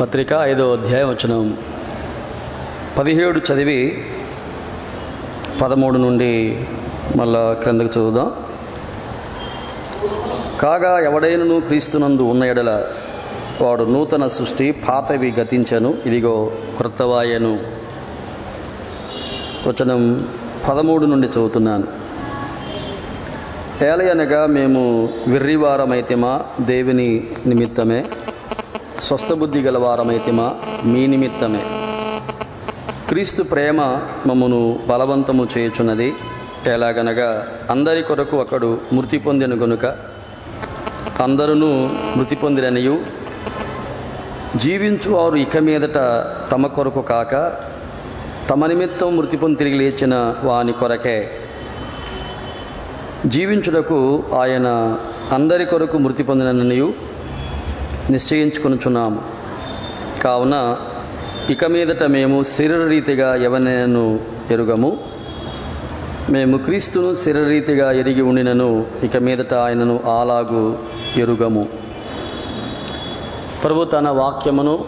పత్రిక ఐదో అధ్యాయం వచ్చిన పదిహేడు చదివి పదమూడు నుండి మళ్ళా క్రిందకు చదువుదాం. కాగా ఎవడైనను క్రీస్తునందు ఉన్న ఎడల వాడు నూతన సృష్టి పాతవి గతించను. ఇదిగో క్రొత్తవాయను. వచనం పదమూడు నుండి చదువుతున్నాను. ఏలయనగా మేము విర్రివారమైతేమా దేవుని నిమిత్తమే. స్వస్థబుద్ధి గలవారమైతిమా మీ నిమిత్తమే. క్రీస్తు ప్రేమ మమ్మను బలవంతము చేయుచున్నది. ఎలాగనగా అందరి కొరకు ఒకడు మృతి పొందిన గనుక అందరూ మృతి పొందిరనియు. జీవించువారు ఇక మీదట తమ కొరకు కాక తమ నిమిత్తం మృతి పొంది తిరిగి లేచిన వాని కొరకే. జీవించుటకు ఆయన అందరి కొరకు మృతి పొందిననియు. నిశ్చయించుకొనుచున్నాము. కావున ఇక మీదట మేము శరీరరీతిగా ఎవరినైనాను ఎరుగము? మేము క్రీస్తును శరీరరీతిగా ఎరిగి ఉండినను ఇక మీదట ఆయనను ఆలాగు ఎరుగము. ప్రభు తన వాక్యమును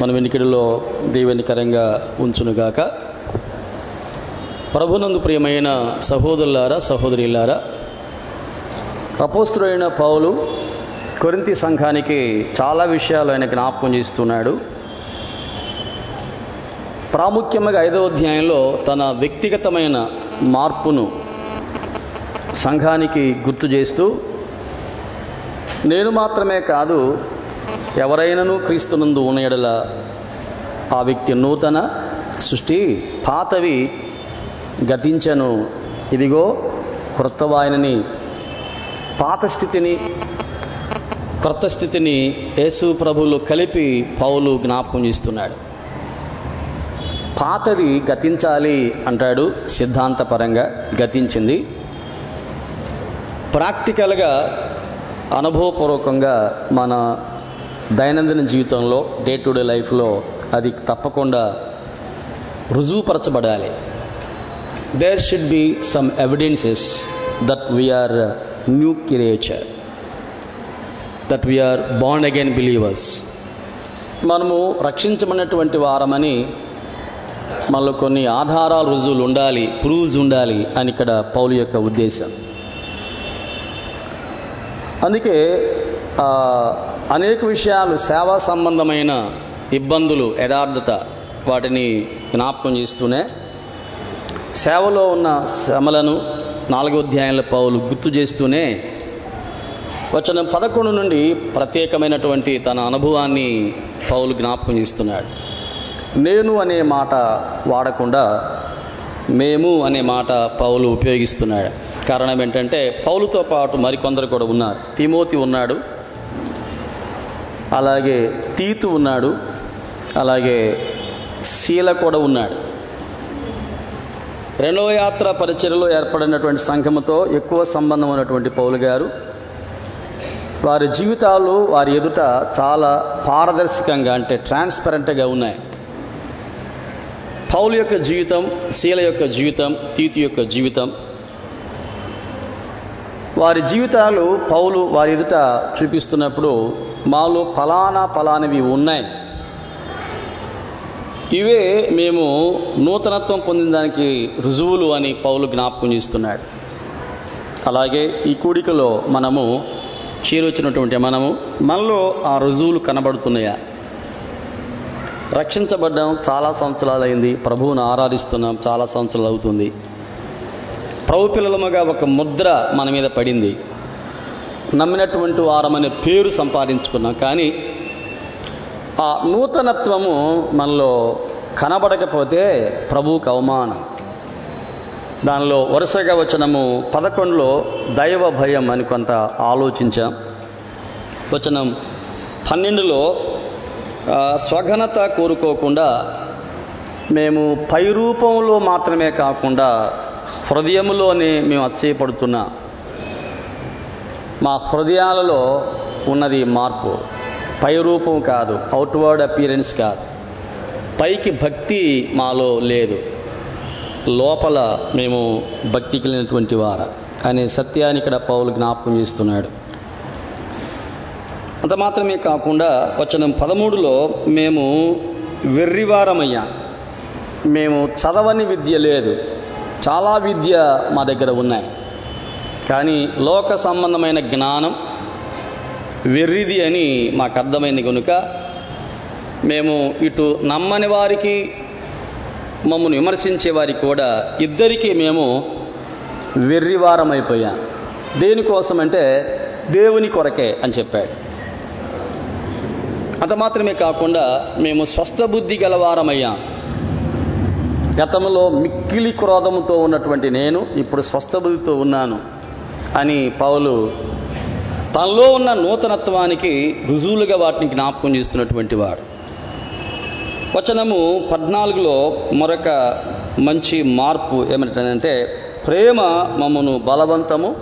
మన వెనికిడిలో దీవెనికరంగా ఉంచునుగాక. ప్రభునందు ప్రియమైన సహోదరులారా సహోదరిలారా అపోస్తుడైన పౌలు కొరింతి సంఘానికి చాలా విషయాలు ఆయన జ్ఞాపకం చేస్తున్నాడు. ప్రాముఖ్యంగా ఐదవ అధ్యాయంలో తన వ్యక్తిగతమైన మార్పును సంఘానికి గుర్తు చేస్తూ నేను మాత్రమే కాదు ఎవరైనాను క్రీస్తునందు ఉన్నయడల ఆ వ్యక్తి నూతన సృష్టి పాతవి గతించను. ఇదిగో క్రొత్తవాయనని పాత స్థితిని క్రొత్త స్థితిని యేసు ప్రభులు కలిపి పౌలు జ్ఞాపకం చేస్తున్నాడు. పాతది గతించాలి అంటాడు సిద్ధాంతపరంగా గతించింది. ప్రాక్టికల్గా అనుభవపూర్వకంగా మన దైనందిన జీవితంలో డే టు డే లైఫ్లో అది తప్పకుండా రుజువుపరచబడాలి. There should be some evidences that we are new creature that we are bond again believers మనము రక్షించబడినటువంటి వారమని మనలో కొన్ని ఆధారాలు రుజువులు ఉండాలి ప్రూవ్స్ ఉండాలి అని ఇక్కడ పౌలు యొక్క ఉద్దేశం. అందుకే అనేక విషయాలు సేవా సంబంధమైన ఇబ్బందులు యథార్థత వాటిని జ్ఞాపకం చేస్తూనే సేవలో ఉన్న శ్రమలను నాలుగో అధ్యాయంలో పౌలు గుర్తు చేస్తూనే వచ్చిన పదకొండు నుండి ప్రత్యేకమైనటువంటి తన అనుభవాన్ని పౌలు జ్ఞాపకం చేస్తున్నాడు. నేను అనే మాట వాడకుండా మేము అనే మాట పౌలు ఉపయోగిస్తున్నాడు. కారణం ఏంటంటే పౌలుతో పాటు మరికొందరు కూడా ఉన్నారు. తిమోతి ఉన్నాడు. అలాగే తీతు ఉన్నాడు. అలాగే శీల కూడా ఉన్నాడు. రెండవ యాత్ర పరిచయలో ఏర్పడినటువంటి సంఘముతో ఎక్కువ సంబంధం ఉన్నటువంటి పౌలు గారు వారి జీవితాలు వారి ఎదుట చాలా పారదర్శకంగా అంటే ట్రాన్స్పరెంట్గా ఉన్నాయి. పౌలు యొక్క జీవితం శీల యొక్క జీవితం తీతు యొక్క జీవితం. వారి జీవితాలు పౌలు వారి ఎదుట చూపిస్తున్నప్పుడు మాలో ఫలానా ఫలానివి ఉన్నాయి. ఇవే మేము నూతనత్వం పొందిన దానికి రుజువులు అని పౌలు జ్ఞాపకం చేస్తున్నాడు. అలాగే ఈ కూడికలో మనము చేరొచ్చినటువంటి మనము మనలో ఆ రుజువులు కనబడుతున్నాయా? రక్షించబడ్డాం చాలా సంవత్సరాలు అయింది ప్రభువును ఆరాధిస్తున్నాం చాలా సంవత్సరాలు అవుతుంది. ప్రభు పిల్లలముగా ఒక ముద్ర మన మీద పడింది. నమ్మినటువంటి వారమనే పేరు సంపాదించుకున్నాం కానీ ఆ నూతనత్వము మనలో కనబడకపోతే ప్రభువుకు అవమానం. దానిలో వరుసగా వచనము పదకొండులో దైవ భయం అని కొంత ఆలోచించాం. వచనం పన్నెండులో స్వఘనత కోరుకోకుండా మేము పై రూపంలో మాత్రమే కాకుండా హృదయంలోనే మేము అచ్చయపడుతున్నా మా హృదయాలలో ఉన్నది మార్పు. పై రూపం కాదు అవుట్వర్డ్ అపీరెన్స్ కాదు. పైకి భక్తి మాలో లేదు. లోపల మేము భక్తి కలిగినటువంటి వార. అనే సత్యాన్ని ఇక్కడ పౌలు జ్ఞాపకం చేస్తున్నాడు. అంత మాత్రమే కాకుండా వచనం పదమూడులో మేము వెర్రివారమయ్యా. మేము చదవని విద్య లేదు. చాలా విద్య మా దగ్గర ఉన్నాయి. కానీ లోక సంబంధమైన జ్ఞానం వెర్రిది అని మాకు అర్థమైంది కనుక మేము ఇటు నమ్మని వారికి మమ్మల్ని విమర్శించే వారికి కూడా ఇద్దరికీ మేము వెర్రివారమైపోయాం. దేనికోసం అంటే దేవుని కొరకే అని చెప్పాడు. అంత మాత్రమే కాకుండా మేము స్వస్థ బుద్ధి గలవారమయ్యాం. గతంలో మిక్కిలి క్రోధముతో ఉన్నటువంటి నేను ఇప్పుడు స్వస్థబుద్ధితో ఉన్నాను అని పౌలు తనలో ఉన్న నూతనత్వానికి రుజువులుగా వాటిని జ్ఞాపకం చేస్తున్నటువంటి వాడు. వచనము పద్నాలుగులో మరొక మంచి మార్పు ఏమిటంటే ప్రేమ మమ్మను బలవంతము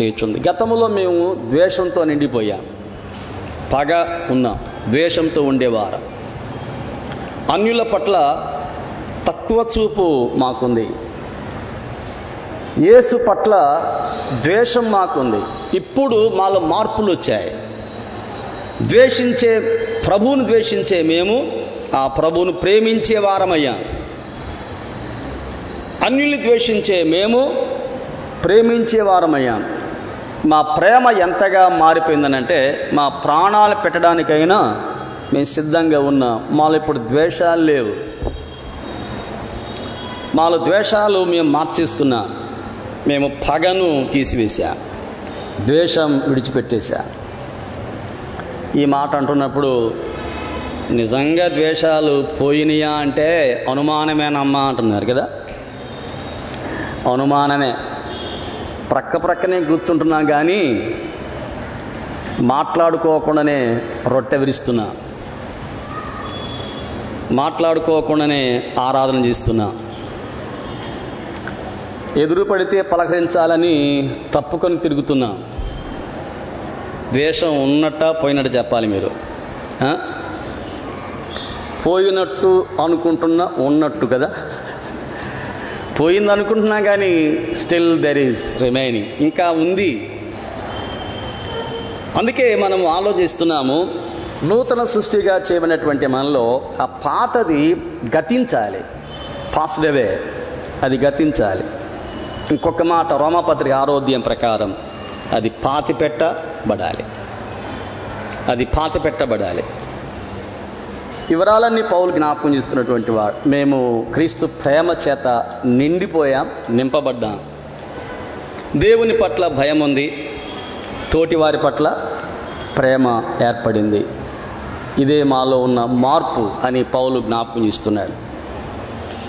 చేయుచుంది. గతంలో మేము ద్వేషంతో నిండిపోయాం. పగ ఉన్నాం ద్వేషంతో ఉండేవారు. అన్యుల పట్ల తక్కువ చూపు మాకుంది. యేసు పట్ల ద్వేషం మాకుంది. ఇప్పుడు మాలో మార్పులు వచ్చాయి ద్వేషించే ప్రభువును ద్వేషించే మేము ఆ ప్రభువును ప్రేమించే వారమయ్యాం. అన్యుల్ని ద్వేషించే మేము ప్రేమించే వారమయ్యాం. మా ప్రేమ ఎంతగా మారిపోయిందనంటే మా ప్రాణాలు పెట్టడానికైనా మేము సిద్ధంగా ఉన్నాం మాలో ఇప్పుడు ద్వేషాలు లేవు. మాలో ద్వేషాలు మేము మార్చేసుకున్నాం మేము పగను తీసివేశా ద్వేషం విడిచిపెట్టేశా. ఈ మాట అంటున్నప్పుడు నిజంగా ద్వేషాలు పోయినాయా అంటే అనుమానమేనమ్మా అంటున్నారు కదా? అనుమానమే. ప్రక్క ప్రక్కనే కూర్చుంటున్నా కానీ మాట్లాడుకోకుండానే రొట్టె విరుస్తున్నా. మాట్లాడుకోకుండానే ఆరాధన చేస్తున్నా. ఎదురు పడితే పలకరించాలని తప్పుకొని తిరుగుతున్నా. ద్వేషం ఉన్నట్ట పోయినట్టు చెప్పాలి మీరు. పోయినట్టు అనుకుంటున్నా ఉన్నట్టు కదా. పోయింది అనుకుంటున్నా కానీ స్టిల్ దెర్ ఈజ్ రిమైనింగ్ ఇంకా ఉంది. అందుకే మనం ఆలోచిస్తున్నాము నూతన సృష్టిగా చేయబడినటువంటి మనలో ఆ పాతది గతించాలి. పాస్డ్ అవే అది గతించాలి. ఇంకొక మాట రోమపత్రిక ఆరోగ్యం ప్రకారం. అది పాతి పెట్టబడాలి. అది పాతి పెట్టబడాలి. వివరాలన్నీ పౌలు జ్ఞాపకం చేస్తున్నటువంటి వాడు మేము క్రీస్తు ప్రేమ చేత నిండిపోయాం నింపబడ్డాం. దేవుని పట్ల భయం ఉంది తోటి వారి పట్ల ప్రేమ ఏర్పడింది. ఇదే మాలో ఉన్న మార్పు అని పౌలు జ్ఞాపకం చేస్తున్నాడు.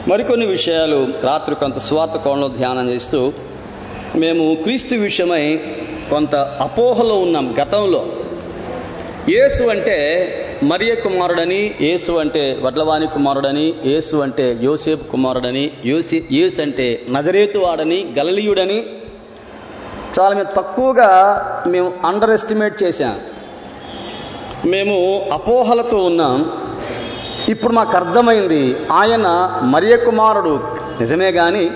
మరికొన్ని విషయాలు రాత్రి కొంత స్వార్థ కోణంలో ధ్యానం చేస్తూ మేము క్రీస్తు విషయమై కొంత అపోహలో ఉన్నాం గతంలో. యేసు అంటే మరియ కుమారుడని యేసు అంటే వడ్లవాణి కుమారుడని యేసు అంటే యోసేపు కుమారుడని యోసి యేసు అంటే నజరేతు వాడని గలలీయుడని చాలా మేము తక్కువగా మేము అండర్ ఎస్టిమేట్ చేశాం. మేము అపోహలతో ఉన్నాం. ఇప్పుడు మాకు అర్థమైంది ఆయన మరియ కుమారుడు. నిజమే కానీ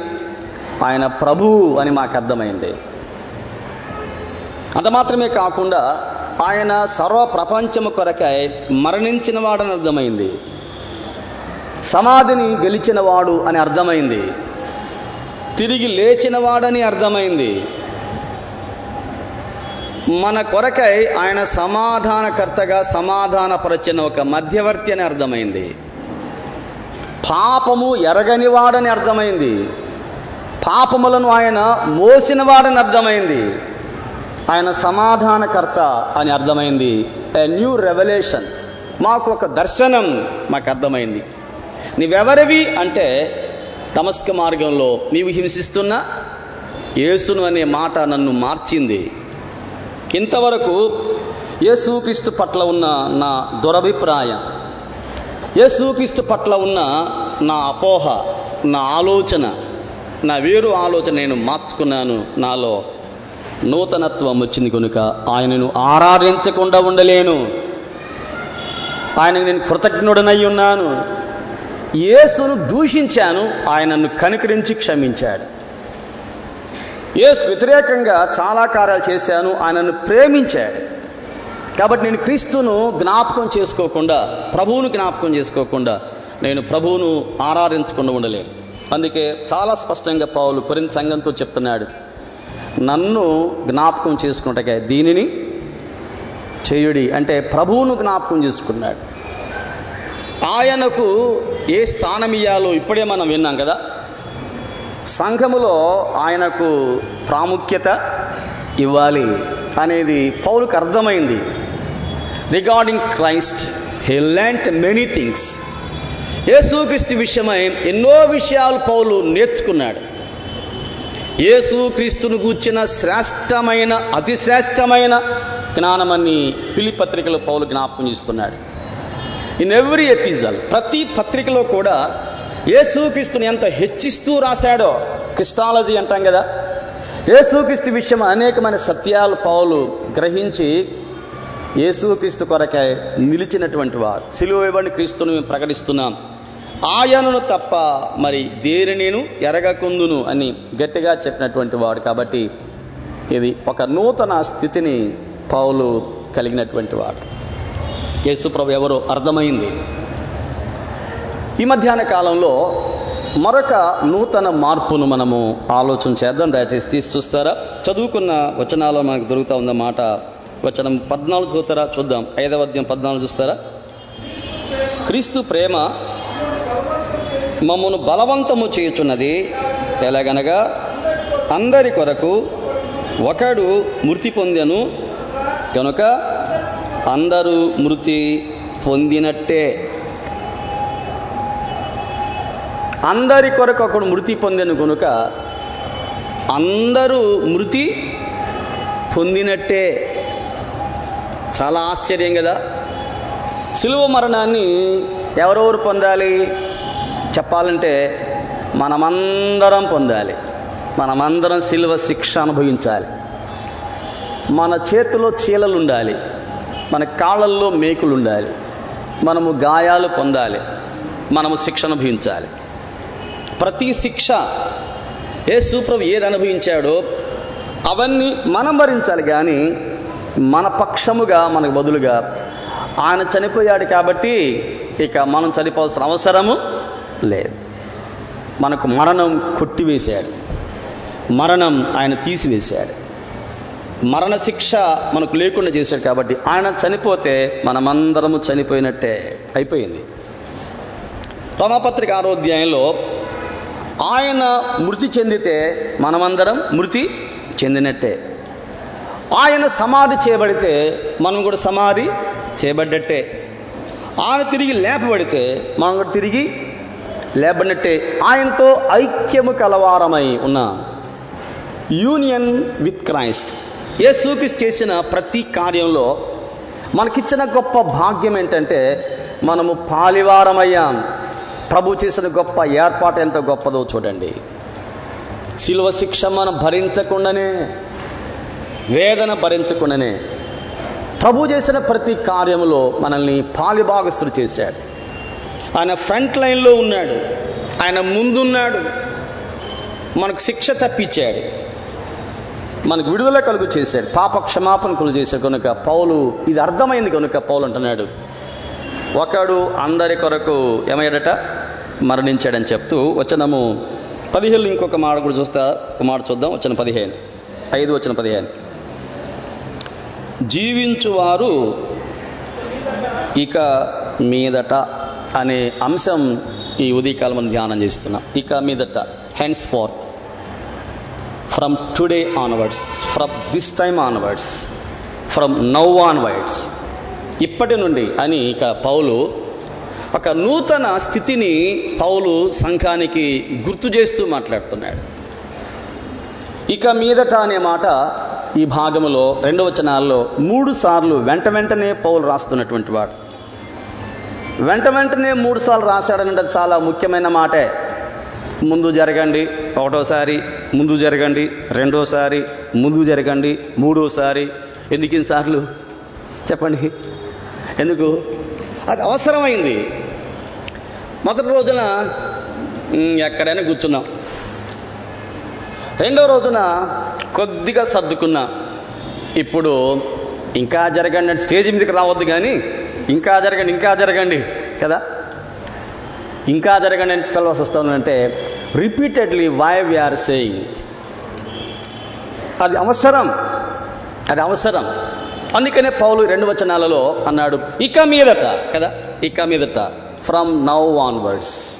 ఆయన ప్రభువు అని మాకు అర్థమైంది. అంత మాత్రమే కాకుండా ఆయన సర్వ ప్రపంచము కొరకై మరణించిన వాడని అర్థమైంది. సమాధిని గెలిచినవాడు అని అర్థమైంది. తిరిగి లేచినవాడని అర్థమైంది. మన కొరకై ఆయన సమాధానకర్తగా సమాధానపరచిన ఒక మధ్యవర్తి అని అర్థమైంది. పాపము ఎరగనివాడని అర్థమైంది. పాపములను ఆయన మోసినవాడని అర్థమైంది. ఆయన సమాధానకర్త అని అర్థమైంది. ఎ న్యూ రెవల్యూషన్ మాకు ఒక దర్శనం మాకు అర్థమైంది. నీవెవరివి అంటే తమస్క మార్గంలో నీవు హింసిస్తున్న యేసును అనే మాట నన్ను మార్చింది. ఇంతవరకు యేసుక్రీస్తు పట్ల ఉన్న నా దురభిప్రాయం యేసుక్రీస్తు పట్ల ఉన్న నా అపోహ నా ఆలోచన నా వేరు ఆలోచన నేను మార్చుకున్నాను. నాలో నూతనత్వం వచ్చింది కనుక ఆయనను ఆరాధించకుండా ఉండలేను. ఆయనకు నేను కృతజ్ఞుడనై ఉన్నాను. యేసును దూషించాను. ఆయనను కనికరించి క్షమించాడు. యేసు వ్యతిరేకంగా చాలా కార్యాలు చేశాను. ఆయనను ప్రేమించాడు. కాబట్టి నేను క్రీస్తును జ్ఞాపకం చేసుకోకుండా ప్రభువును జ్ఞాపకం చేసుకోకుండా నేను ప్రభువును ఆరాధించకుండా ఉండలేను. అందుకే చాలా స్పష్టంగా పౌలు కొరింత సంఘంతో చెప్తున్నాడు నన్ను జ్ఞాపకం చేసుకుంటకే దీనిని చేయుడి. అంటే ప్రభువును జ్ఞాపకం చేసుకున్నాడు. ఆయనకు ఏ స్థానం ఇయ్యాలో ఇప్పుడే మనం విన్నాం కదా. సంఘములో ఆయనకు ప్రాముఖ్యత ఇవ్వాలి అనేది పౌలుకు అర్థమైంది. Regarding Christ he learnt many things Yesukristu విషయమై ఎన్నో విషయాలు పౌలు నేర్చుకున్నాడు. యేసుక్రీస్తును గూర్చిన శ్రేష్టమైన అతి శ్రేష్టమైన జ్ఞానమని పిలి పత్రికలో పౌలు జ్ఞాపకం చేస్తున్నాడు. ఇన్ ఎవ్రీ ఎపిజల్ ప్రతి పత్రికలో కూడా యేసుక్రీస్తుని ఎంత హెచ్చిస్తూ రాశాడో క్రిస్టాలజీ అంటాం కదా. యేసుక్రీస్తు విషయం అనేకమైన సత్యాలు పౌలు గ్రహించి యేసుక్రీస్తు కొరకై నిలిచినటువంటి వారు. సిలువ ఇవ్వండి క్రీస్తును మేము ప్రకటిస్తున్నాం. ఆయనను తప్ప మరి దేనినేను ఎరగకుందును అని గట్టిగా చెప్పినటువంటి వాడు కాబట్టి ఇది ఒక నూతన స్థితిని పౌలు కలిగినటువంటి వాడు. యేసుప్రభు ఎవరో అర్థమైంది. ఈ మధ్యాహ్న కాలంలో మరొక నూతన మార్పును మనము ఆలోచన చేద్దాం. దయచేసి తీసి చూస్తారా? చదువుకున్న వచనాల్లో మనకు దొరుకుతా ఉన్న మాట వచనం పద్నాలుగు చూస్తారా చూద్దాం. ఐదవ అధ్యాయం పద్నాలుగు చూస్తారా? క్రీస్తు ప్రేమ మమ్మను బలవంతము చేయుచున్నది ఎలాగనగా అందరి కొరకు ఒకడు మృతి పొందెను. కనుక అందరూ మృతి పొందినట్టే. అందరి కొరకు ఒకడు మృతి పొందెను కనుక అందరూ మృతి పొందినట్టే. చాలా ఆశ్చర్యం కదా సులువ మరణాన్ని ఎవరెవరు పొందాలి? చెప్పాలంటే మనమందరం పొందాలి. మనమందరం సిలువ శిక్ష అనుభవించాలి. మన చేతిలో చీలలు ఉండాలి మన కాళ్ళల్లో మేకులు ఉండాలి మనము గాయాలు పొందాలి. మనము శిక్ష అనుభవించాలి. ప్రతి శిక్ష ఏ సూప్రభు ఏది అనుభవించాడో అవన్నీ మనం భరించాలి కానీ మన పక్షముగా మనకు బదులుగా ఆయన చనిపోయాడు కాబట్టి ఇక మనం చనిపోవాల్సిన అవసరము లేదు. మనకు మరణం కొట్టివేశాడు. మరణం ఆయన తీసివేశాడు. మరణశిక్ష మనకు లేకుండా చేశాడు కాబట్టి ఆయన చనిపోతే మనమందరము చనిపోయినట్టే అయిపోయింది. రోమపత్రిక ఆరోగ్యంలో ఆయన మృతి చెందితే మనమందరం మృతి చెందినట్టే. ఆయన సమాధి చేయబడితే మనం కూడా సమాధి చేయబడ్డట్టే. ఆయన తిరిగి లేపబడితే మనం కూడా తిరిగి లేబనట్టే ఆయనతో ఐక్యము కలవారమై ఉన్న యూనియన్ విత్ క్రైస్ట్. యేసుక్రీస్తు చేసిన ప్రతి కార్యంలో మనకిచ్చిన గొప్ప భాగ్యం ఏంటంటే మనము పాలివారమయ్యాం. ప్రభు చేసిన గొప్ప ఏర్పాటు ఎంత గొప్పదో చూడండి. శిలువ శిక్ష మనం భరించకుండానే వేదన భరించకుండానే ప్రభు చేసిన ప్రతి కార్యంలో మనల్ని పాలిభాగస్తులు చేశాడు. ఆయన ఫ్రంట్ లైన్లో ఉన్నాడు. ఆయన ముందున్నాడు. మనకు శిక్ష తప్పించాడు. మనకు విడుదల కలుగు చేశాడు. పాప క్షమాపణ కలుగు చేశాడు. కనుక పౌలు ఇది అర్థమైంది కనుక పౌలు అంటున్నాడు. ఒకడు అందరి కొరకు ఏమయ్యాడట? మరణించాడని చెప్తూ వచనము పదిహేను ఇంకొక మాట కూడా చూస్తా. ఒక మాట చూద్దాం. వచ్చిన పదిహేను. ఐదు వచ్చిన పదిహేను. జీవించువారు ఇక మీదట అనే అంశం ఈ ఉదయకాలం ధ్యానం చేస్తున్నాం. ఇక మీదట henceforth from today onwards from this time onwards from now onwards ఇప్పటి నుండి అని ఇక పౌలు ఒక నూతన స్థితిని పౌలు సంఘానికి గుర్తు చేస్తూ మాట్లాడుతున్నాడు. ఇక మీదట అనే మాట ఈ భాగములో రెండవ వచనాల్లో మూడు సార్లు వెంట వెంటనే పౌలు రాస్తున్నటువంటి వాడు. వెంట వెంటనే మూడు సార్లు రాశాడనంటే చాలా ముఖ్యమైన మాటే. ముందు జరగండి ఒకటోసారి ముందు జరగండి రెండోసారి ముందు జరగండి మూడోసారి. ఎందుకు ఇన్నిసార్లు? చెప్పండి. ఎందుకు? అది అవసరమైంది. మొదటి రోజున ఎక్కడైనా కూర్చున్నాం. రెండో రోజున కొద్దిగా సర్దుకున్నా. ఇప్పుడు ఇంకా జరగండి అంటే స్టేజ్ మీదకి రావద్దు కానీ ఇంకా జరగండి ఇంకా జరగండి కదా? ఇంకా జరగండి అంటే పిలవాల్సి వస్తుందంటే రిపీటెడ్లీ వై వీఆర్ సేయింగ్ అది అవసరం. అది అవసరం. అందుకనే పౌలు రెండు వచనాలలో అన్నాడు ఇక మీదట కదా? ఇక మీదట ఫ్రమ్ నౌ ఆన్వర్డ్స్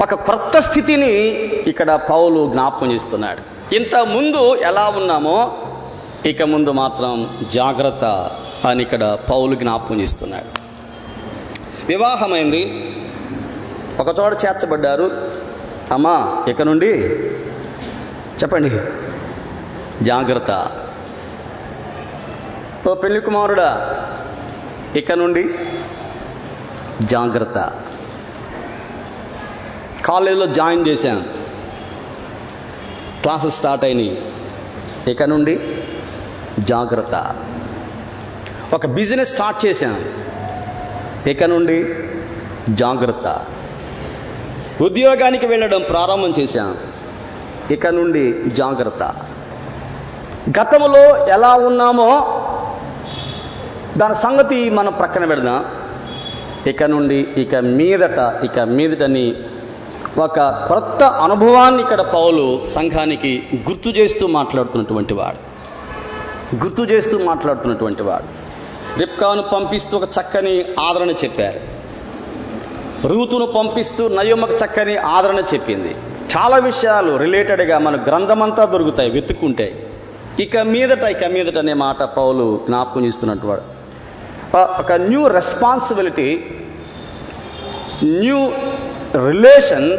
ఒక కొత్త స్థితిని ఇక్కడ పౌలు జ్ఞాపకం చేస్తున్నాడు. ఇంత ముందు ఎలా ఉన్నామో ఇక ముందు మాత్రం జాగ్రత్త అని ఇక్కడ పౌలు జ్ఞాపకం చేస్తున్నాడు. వివాహమైంది. ఒక చోట చేర్చబడ్డారు. అమ్మా ఇక నుండి? చెప్పండి. జాగ్రత్త. ఓ పెళ్ళి కుమారుడా ఇక నుండి? జాగ్రత్త. కాలేజీలో జాయిన్ చేశాను. క్లాసెస్ స్టార్ట్ అయినాయి. ఇక నుండి? జాగ్రత్త. ఒక బిజినెస్ స్టార్ట్ చేశాను ఇక నుండి? జాగ్రత్త. ఉద్యోగానికి వెళ్ళడం ప్రారంభం చేశాను ఇక నుండి? జాగ్రత్త. గతంలో ఎలా ఉన్నామో దాని సంగతి మనం ప్రక్కన పెడదాం. ఇక నుండి ఇక మీదట ఇక మీదటని ఒక కొత్త అనుభవాన్ని ఇక్కడ పౌలు సంఘానికి గుర్తు చేస్తూ మాట్లాడుతున్నటువంటి వాడు. గుర్తు చేస్తూ మాట్లాడుతున్నటువంటి వాడు. రిప్కాను పంపిస్తూ ఒక చక్కని ఆదరణ చెప్పారు. రూతును పంపిస్తూ నయమ్మకు చక్కని ఆదరణ చెప్పింది. చాలా విషయాలు రిలేటెడ్గా మన గ్రంథమంతా దొరుకుతాయి వెతుక్కుంటే. ఇక మీదట ఇక మీదట అనే మాట పౌలు జ్ఞాపకం చేస్తున్నట్టు వాడు. ఒక న్యూ రెస్పాన్సిబిలిటీ న్యూ రిలేషన్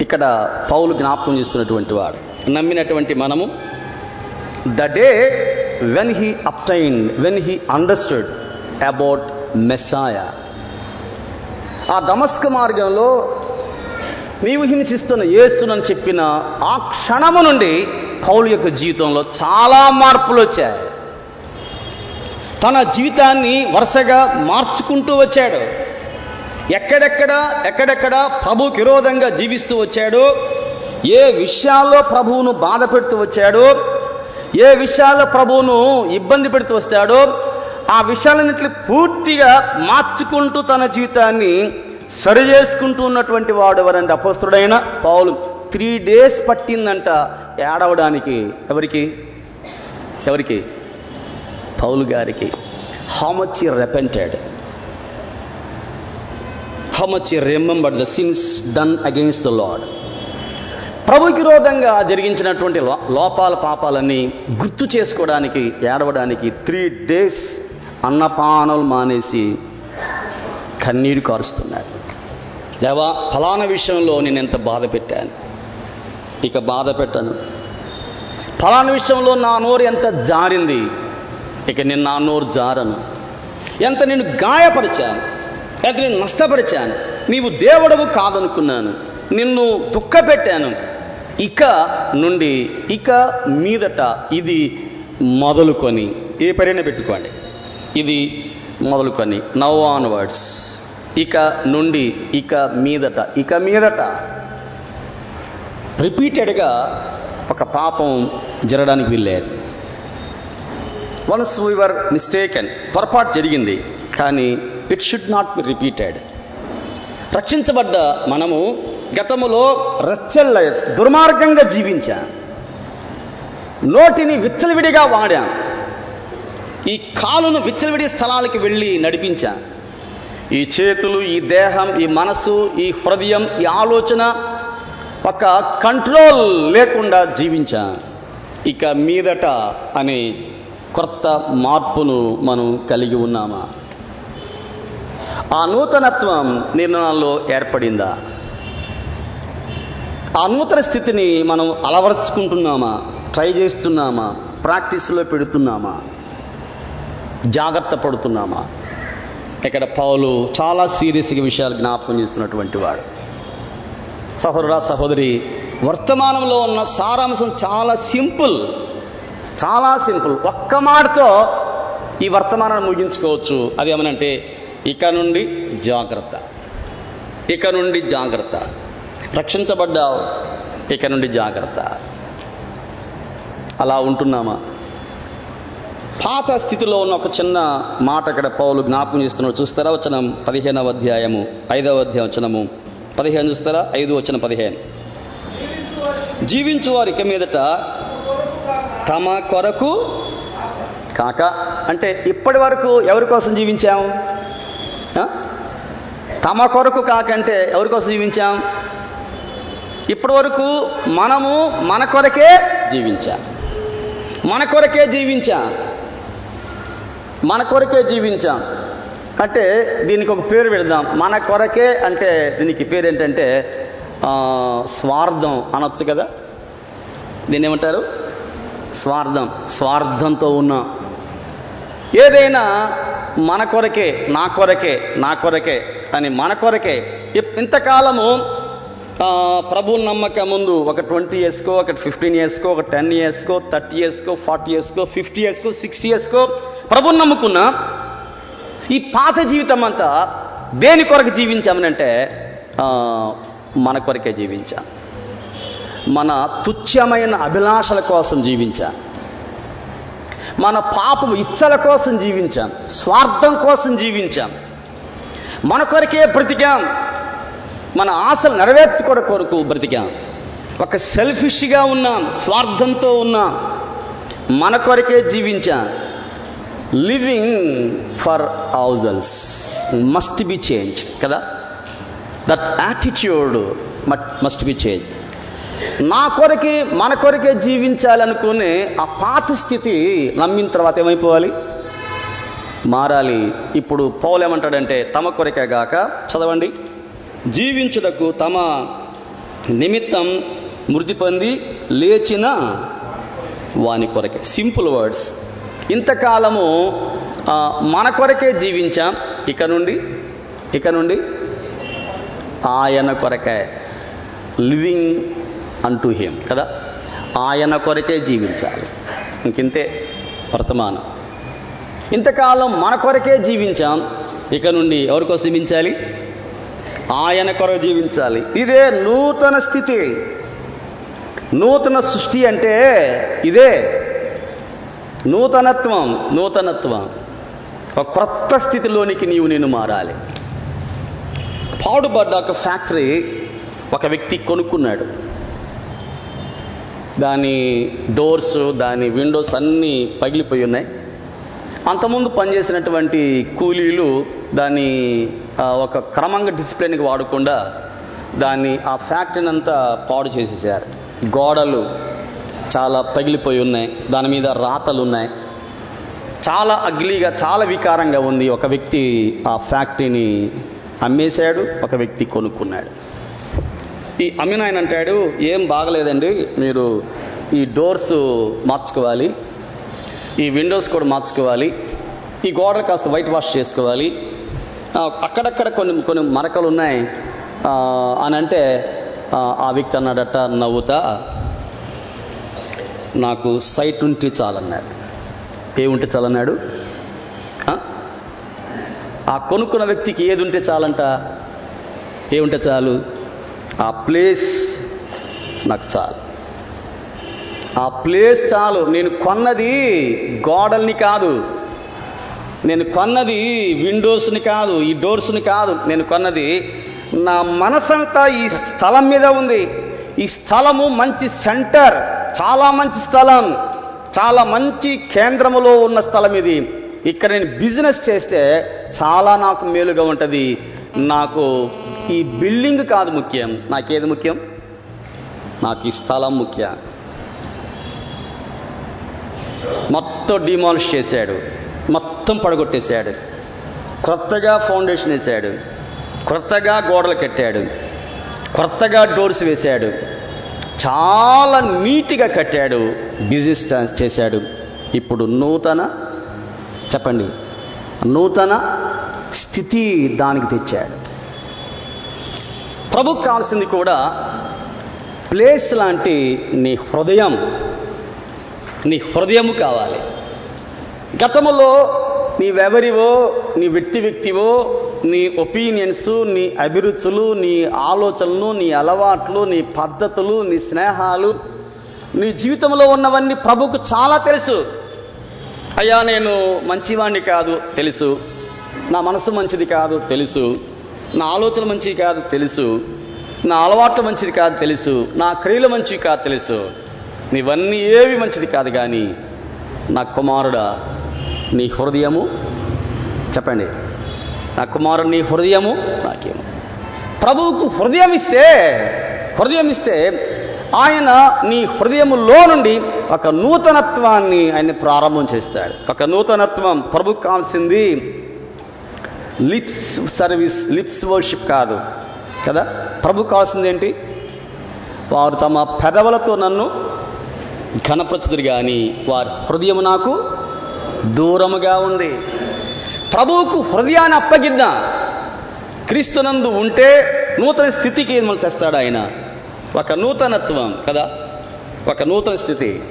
ఇక్కడ పౌలు జ్ఞాపకం చేస్తున్నటువంటి వాడు. నమ్మినటువంటి మనము the day when he obtain when he understood about Messiah ఆ దమస్క మార్గంలో నీవు హింసిస్తున్న ఏస్తునని చెప్పిన ఆ క్షణము నుండి పౌలు యొక్క జీవితంలో చాలా మార్పులు వచ్చాయి. తన జీవితాన్ని వరుసగా మార్చుకుంటూ వచ్చాడు. ఎక్కడెక్కడ ఎక్కడెక్కడ ప్రభుకి విరోధంగా జీవిస్తూ వచ్చాడు ఏ విషయాల్లో ప్రభువును బాధ పెడుతూ వచ్చాడు ఏ విషయాల ప్రభువును ఇబ్బంది పెడుతూ వస్తాడో ఆ విషయాలన్నింటినీ పూర్తిగా మార్చుకుంటూ తన జీవితాన్ని సరి చేసుకుంటూ ఉన్నటువంటి వాడు ఎవరంటే అపోస్తుడైన పౌలు. Three days పట్టిందంట ఏడవడానికి. ఎవరికి? ఎవరికి? పౌలు గారికి. How much repented how much remember the sins done against the Lord ప్రభుకి విరోధంగా జరిగించినటువంటి లోపాల పాపాలన్నీ గుర్తు చేసుకోవడానికి ఏడవడానికి త్రీ డేస్ అన్నపానలు మానేసి కన్నీరు కారుస్తున్నాడు దేవా ఫలానా విషయంలో నేను ఎంత బాధ పెట్టాను? ఇక బాధ పెట్టను. ఫలానా విషయంలో నా నోరు ఎంత జారింది? ఇక నేను నా నోరు జారను. ఎంత నేను గాయపరిచాను? ఎంత నేను నష్టపరిచాను? నీవు దేవుడవు కాదనుకున్నాను. నిన్ను దుఃఖపెట్టాను. ఇక నుండి ఇక మీదట ఇది మొదలుకొని ఏ పైన పెట్టుకోండి. ఇది మొదలుకొని నవ్ ఆన్ వర్డ్స్. ఇక నుండి ఇక మీదట ఇక మీదట. రిపీటెడ్గా ఒక పాపం జరగడానికి వీల్లేదు. వన్స్ వీవర్ మిస్టేకన్ పొరపాటు జరిగింది కానీ it should not be repeated రక్షించబడ్డ మనము గతములో రెచ్చల్ల దుర్మార్గంగా జీవించాను నోటిని విచ్చలవిడిగా వాడాను ఈ కాలును విచ్చలవిడి స్థలాలకి వెళ్ళి నడిపించాం. ఈ చేతులు ఈ దేహం ఈ మనసు ఈ హృదయం ఈ ఆలోచన ఒక కంట్రోల్ లేకుండా జీవించాం. ఇక మీదట అనే కొత్త మార్పును మనం కలిగి ఉన్నామా? ఆ నూతనత్వం నిర్ణయాల్లో ఏర్పడిందా? ఆ నూతన స్థితిని మనం అలవర్చుకుంటున్నామా? ట్రై చేస్తున్నామా? ప్రాక్టీస్లో పెడుతున్నామా? జాగ్రత్త పడుతున్నామా? ఇక్కడ పౌలు చాలా సీరియస్గా విషయాలు జ్ఞాపకం చేస్తున్నటువంటి వాడు. సహోదరా సహోదరి వర్తమానంలో ఉన్న సారాంశం చాలా సింపుల్. చాలా సింపుల్. ఒక్క మాటతో ఈ వర్తమానాన్ని ముగించుకోవచ్చు. అది ఏమనంటే ఇక నుండి జాగ్రత్త. ఇక నుండి జాగ్రత్త. రక్షించబడ్డావు. ఇక నుండి జాగ్రత్త. అలా ఉంటున్నామా? పాత స్థితిలో ఉన్న ఒక చిన్న మాట ఇక్కడ పౌలు జ్ఞాపకం చేస్తున్నాడు. చూస్తారా వచనం పదిహేనవ అధ్యాయము ఐదవ అధ్యాయం వచనము? పదిహేను చూస్తారా? ఐదు వచ్చిన పదిహేను. జీవించువారు ఇక మీదట తమ కొరకు కాక అంటే ఇప్పటి వరకు ఎవరి కోసం జీవించాం? తమ కొరకు కాకంటే ఎవరి కోసం జీవించాం? ఇప్పటి వరకు మనము మన కొరకే జీవించాం. మన కొరకే జీవించాం. మన కొరకే జీవించాం. అంటే దీనికి ఒక పేరు పెడదాం. మన కొరకే అంటే దీనికి పేరు ఏంటంటే స్వార్థం అనొచ్చు కదా? దీన్ని ఏమంటారు? స్వార్థం. స్వార్థంతో ఉన్నాం. ఏదైనా మన కొరకే నా కొరకే నా కొరకే అని మన కొరకే. ఇప్- ఇంతకాలము ప్రభు ప్రభువుని నమ్మక ముందు ఒక ట్వంటీ ఇయర్స్కో ఒక ఫిఫ్టీన్ ఇయర్స్కో ఒక టెన్ ఇయర్స్కో థర్టీ ఇయర్స్కో ఫార్టీ ఇయర్స్కో ఫిఫ్టీ ఇయర్స్కో సిక్స్ ఇయర్స్కో ప్రభువుని నమ్ముకున్న ఈ పాత జీవితం అంతా దేని కొరకు జీవించామనంటే మన కొరకే జీవించాం. మన తుచ్చమైన అభిలాషల కోసం జీవించాం. మన పాపం ఇచ్చల కోసం జీవించాం. స్వార్థం కోసం జీవించాం. మన కొరకే బ్రతికాం. మన ఆశలు నెరవేర్చుకోవడం కొరకు బ్రతికాం. ఒక సెల్ఫిష్గా ఉన్నాం స్వార్థంతో ఉన్నాం. మన కొరకే జీవించాం. Living for ourselves must be change కదా? That attitude must be change నా కొరకే మన కొరకే జీవించాలనుకునే ఆ పాత స్థితి నమ్మిన తర్వాత ఏమైపోవాలి? మారాలి. ఇప్పుడు పౌలు ఏమంటాడంటే తమ కొరకే గాక చదవండి. జీవించుటకు తమ నిమిత్తం మృతి పొంది లేచిన వాని కొరకే. సింపుల్ వర్డ్స్ ఇంతకాలము మన కొరకే జీవించాం. ఇక నుండి ఇక నుండి ఆయన కొరకే లివింగ్ అంటూ హిమ్ కదా? ఆయన కొరకే జీవించాలి. ఇంకింతే వర్తమానం. ఇంతకాలం మన కొరకే జీవించాం. ఇక నుండి ఎవరి కోసం జీవించాలి? ఆయన కొరకు జీవించాలి. ఇదే నూతన స్థితి. నూతన సృష్టి అంటే ఇదే నూతనత్వం నూతనత్వం. ఒక క్రొత్త స్థితిలోనికి నీవు నేను మారాలి. పాడుబడ్డ ఒక ఫ్యాక్టరీ ఒక వ్యక్తి కొనుక్కున్నాడు. దాని డోర్స్ దాని విండోస్ అన్నీ పగిలిపోయి ఉన్నాయి. అంతకుముందు పనిచేసినటువంటి కూలీలు దాన్ని ఒక క్రమంగా డిసిప్లిన్కి వాడకుండా దాన్ని ఆ ఫ్యాక్టరీని అంతా పాడు చేసేసారు. గోడలు చాలా పగిలిపోయి ఉన్నాయి. దాని మీద రాతలు ఉన్నాయి. చాలా అగ్లీగా చాలా వికారంగా ఉంది. ఒక వ్యక్తి ఆ ఫ్యాక్టరీని అమ్మేశాడు ఒక వ్యక్తి కొనుక్కున్నాడు. ఈ అమ్మినాయన అంటాడు ఏం బాగలేదండి మీరు ఈ డోర్స్ మార్చుకోవాలి. ఈ విండోస్ కూడా మార్చుకోవాలి. ఈ గోడలు కాస్త వైట్ వాష్ చేసుకోవాలి. అక్కడక్కడ కొన్ని కొన్ని మరకలు ఉన్నాయి. అని అంటే ఆ, వ్యక్తి అన్నాడట నవ్వుతా నాకు సైట్ ఉంటే చాలన్నాడు. ఏముంటే చాలన్నాడు? ఆ? కొనుక్కున్న వ్యక్తికి ఏది ఉంటే చాలంట? ఏముంటే చాలు? ఆ ప్లేస్ నాకు చాలు. ఆ ప్లేస్ చాలు. నేను కొన్నది గోడల్ని కాదు. నేను కొన్నది విండోస్ని కాదు ఈ డోర్స్ని కాదు. నేను కొన్నది నా మనసంతా ఈ స్థలం మీద ఉంది. ఈ స్థలము మంచి సెంటర్. చాలా మంచి స్థలం. చాలా మంచి కేంద్రములో ఉన్న స్థలం ఇది. ఇక్కడ నేను బిజినెస్ చేస్తే చాలా నాకు మేలుగా ఉంటుంది. నాకు ఈ బిల్డింగ్ కాదు ముఖ్యం. నాకేది ముఖ్యం? నాకు ఈ స్థలం ముఖ్యం. మొత్తం డిమాలిష్ చేశాడు. మొత్తం పడగొట్టేశాడు. కొత్తగా ఫౌండేషన్ వేశాడు. కొత్తగా గోడలు కట్టాడు. కొత్తగా డోర్స్ వేశాడు. చాలా నీట్గా కట్టాడు. బిజినెస్ చేశాడు. ఇప్పుడు నూతన చెప్పండి. నూతన స్థితి దానికి తెచ్చాడు. ప్రభుకు కావాల్సింది కూడా ప్లేస్ లాంటి నీ హృదయం నీ హృదయము కావాలి. గతంలో నీవెవరివో నీ వ్యక్తి వ్యక్తివో నీ ఒపీనియన్స్ నీ అభిరుచులు నీ ఆలోచనలు నీ అలవాట్లు నీ పద్ధతులు నీ స్నేహాలు నీ జీవితంలో ఉన్నవన్నీ ప్రభుకు చాలా తెలుసు. అయ్యా నేను మంచివాణ్ణి కాదు తెలుసు. నా మనసు మంచిది కాదు తెలుసు. నా ఆలోచన మంచిది కాదు తెలుసు. నా అలవాట్లు మంచిది కాదు తెలుసు. నా క్రియలు మంచివి కాదు తెలుసు. నీవన్నీ ఏవి మంచిది కాదు కానీ నా కుమారుడా నీ హృదయము చెప్పండి నా కుమారుడు నీ హృదయము నాకేమో. ప్రభువుకు హృదయం ఇస్తే హృదయం ఇస్తే ఆయన నీ హృదయములో నుండి ఒక నూతనత్వాన్ని ఆయన ప్రారంభం చేస్తాడు. ఒక నూతనత్వం ప్రభుకు కావాల్సింది లిప్స్ సర్వీస్ లిప్స్ వర్షిప్ కాదు కదా? ప్రభు కావాల్సింది ఏంటి? వారు తమ పెదవులతో నన్ను ఘనపరచుదురు కానీ వారి హృదయం నాకు దూరముగా ఉంది. ప్రభువుకు హృదయాన్ని అప్పగిద్దాం. క్రీస్తునందు ఉంటే నూతన స్థితికి మనం తెస్తాడు ఆయన? ఒక నూతనత్వం కదా? ఒక నూతన స్థితి.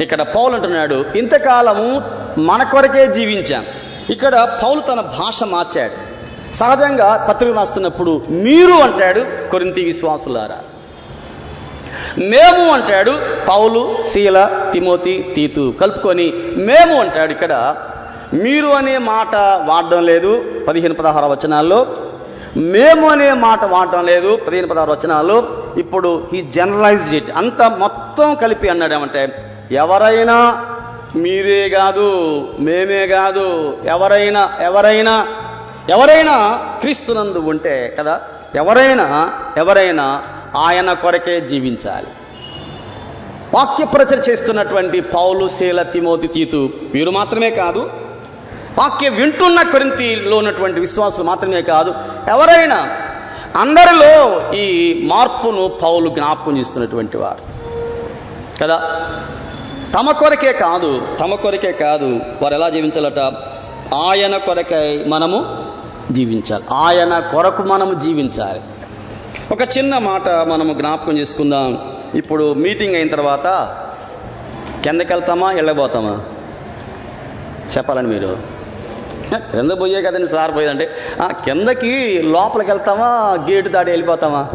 ఇక్కడ పౌలు అంటున్నాడు ఇంతకాలము మన కొరకే జీవించాం. ఇక్కడ పౌలు తన భాష మార్చాడు. సహజంగా పత్రిక రాస్తున్నప్పుడు మీరు అంటాడు కొరింతి విశ్వాసులారా. మేము అంటాడు పౌలు శీల తిమోతి తీతు కలుపుకొని మేము అంటాడు ఇక్కడ మీరు అనే మాట వాడడం లేదు పదిహేను పదహారు వచనాల్లో. మేము అనే మాట వాడడం లేదు పదిహేను పదహారు వచనాల్లో. ఇప్పుడు ఈ జనరలైజ్డ్ ఇట్ అంత మొత్తం కలిపి అన్నాడు ఏమంటే ఎవరైనా మీరే కాదు మేమే కాదు ఎవరైనా ఎవరైనా ఎవరైనా క్రీస్తునందు ఉంటే కదా ఎవరైనా ఎవరైనా ఆయన కొరకే జీవించాలి. వాక్య ప్రచర చేస్తున్నటువంటి పౌలు శీల తిమోతి తీతు వీరు మాత్రమే కాదు వాక్య వింటున్న కొరింతిలో ఉన్నటువంటి విశ్వాసం మాత్రమే కాదు ఎవరైనా అందరిలో ఈ మార్పును పౌలు జ్ఞాపకం చేస్తున్నటువంటి వారు. కదా? తమ కొరకే కాదు తమ కొరకే కాదు వారు ఎలా జీవించాలట? ఆయన కొరకై మనము జీవించాలి. ఆయన కొరకు మనము జీవించాలి. ఒక చిన్న మాట మనము జ్ఞాపకం చేసుకుందాం. ఇప్పుడు మీటింగ్ అయిన తర్వాత కిందకి వెళ్తామా వెళ్ళబోతామా చెప్పాలండి మీరు. కింద పోయే కదండి సార్ పోయేదంటే. కిందకి లోపలికి వెళ్తామా గేటు దాటి వెళ్ళిపోతామా?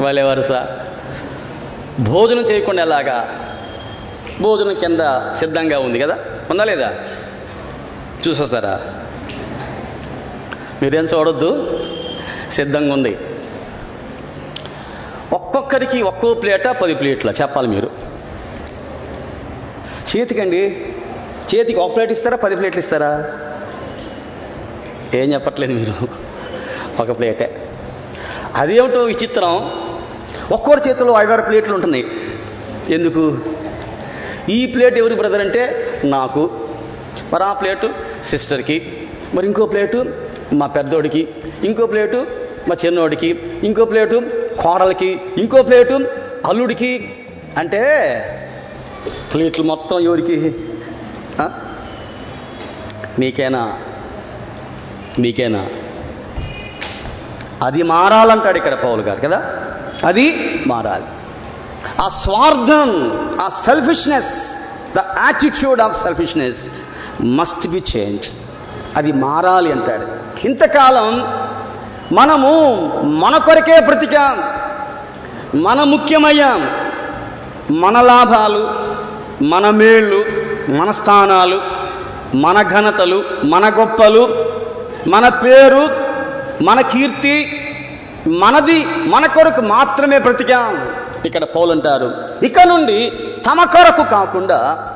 వాళ్ళెవరు సార్? భోజనం చేయకుండా ఎలాగా? భోజనం కింద సిద్ధంగా ఉంది కదా? ఉందా లేదా? చూసొస్తారా మీరేం చూడొద్దు. సిద్ధంగా ఉంది ఒక్కొక్కరికి ఒక్కో ప్లేట పది ప్లేట్ల చెప్పాలి మీరు. చేతికండి. చేతికి ఒక ప్లేట్ ఇస్తారా పది ప్లేట్లు ఇస్తారా? ఏం చెప్పట్లేదు మీరు. ఒక ప్లేటే. అదేమిటో విచిత్రం. ఒక్కొరి చేతిలో ఐదారు ప్లేట్లు ఉంటున్నాయి. ఎందుకు? ఈ ప్లేట్ ఎవరి బ్రదర్ అంటే నాకు. మరి ఆ ప్లేటు సిస్టర్కి. మరి ఇంకో ప్లేటు మా పెద్దోడికి ఇంకో ప్లేటు మా చిన్నోడికి ఇంకో ప్లేటు కోడలికి ఇంకో ప్లేటు అల్లుడికి. అంటే ప్లేట్లు మొత్తం ఎవరికి? ఆ? నీకేనా నీకేనా అది మారాలంటాడు ఇక్కడ పౌలు గారు కదా? అది మారాలి. ఆ స్వార్థం ఆ selfishness the attitude of selfishness must be change అది మారాలి అంటాడు. ఇంతకాలం మనము మన కొరకే బ్రతికాం. మన ముఖ్యమయ్యాం. మన లాభాలు మన మేళ్ళు మన స్థానాలు మన ఘనతలు మన గొప్పలు మన పేరు మన కీర్తి మనది మన కొరకు మాత్రమే బ్రతికాం. ఇక్కడ పౌలంటారు ఇక నుండి తమ కొరకు కాకుండా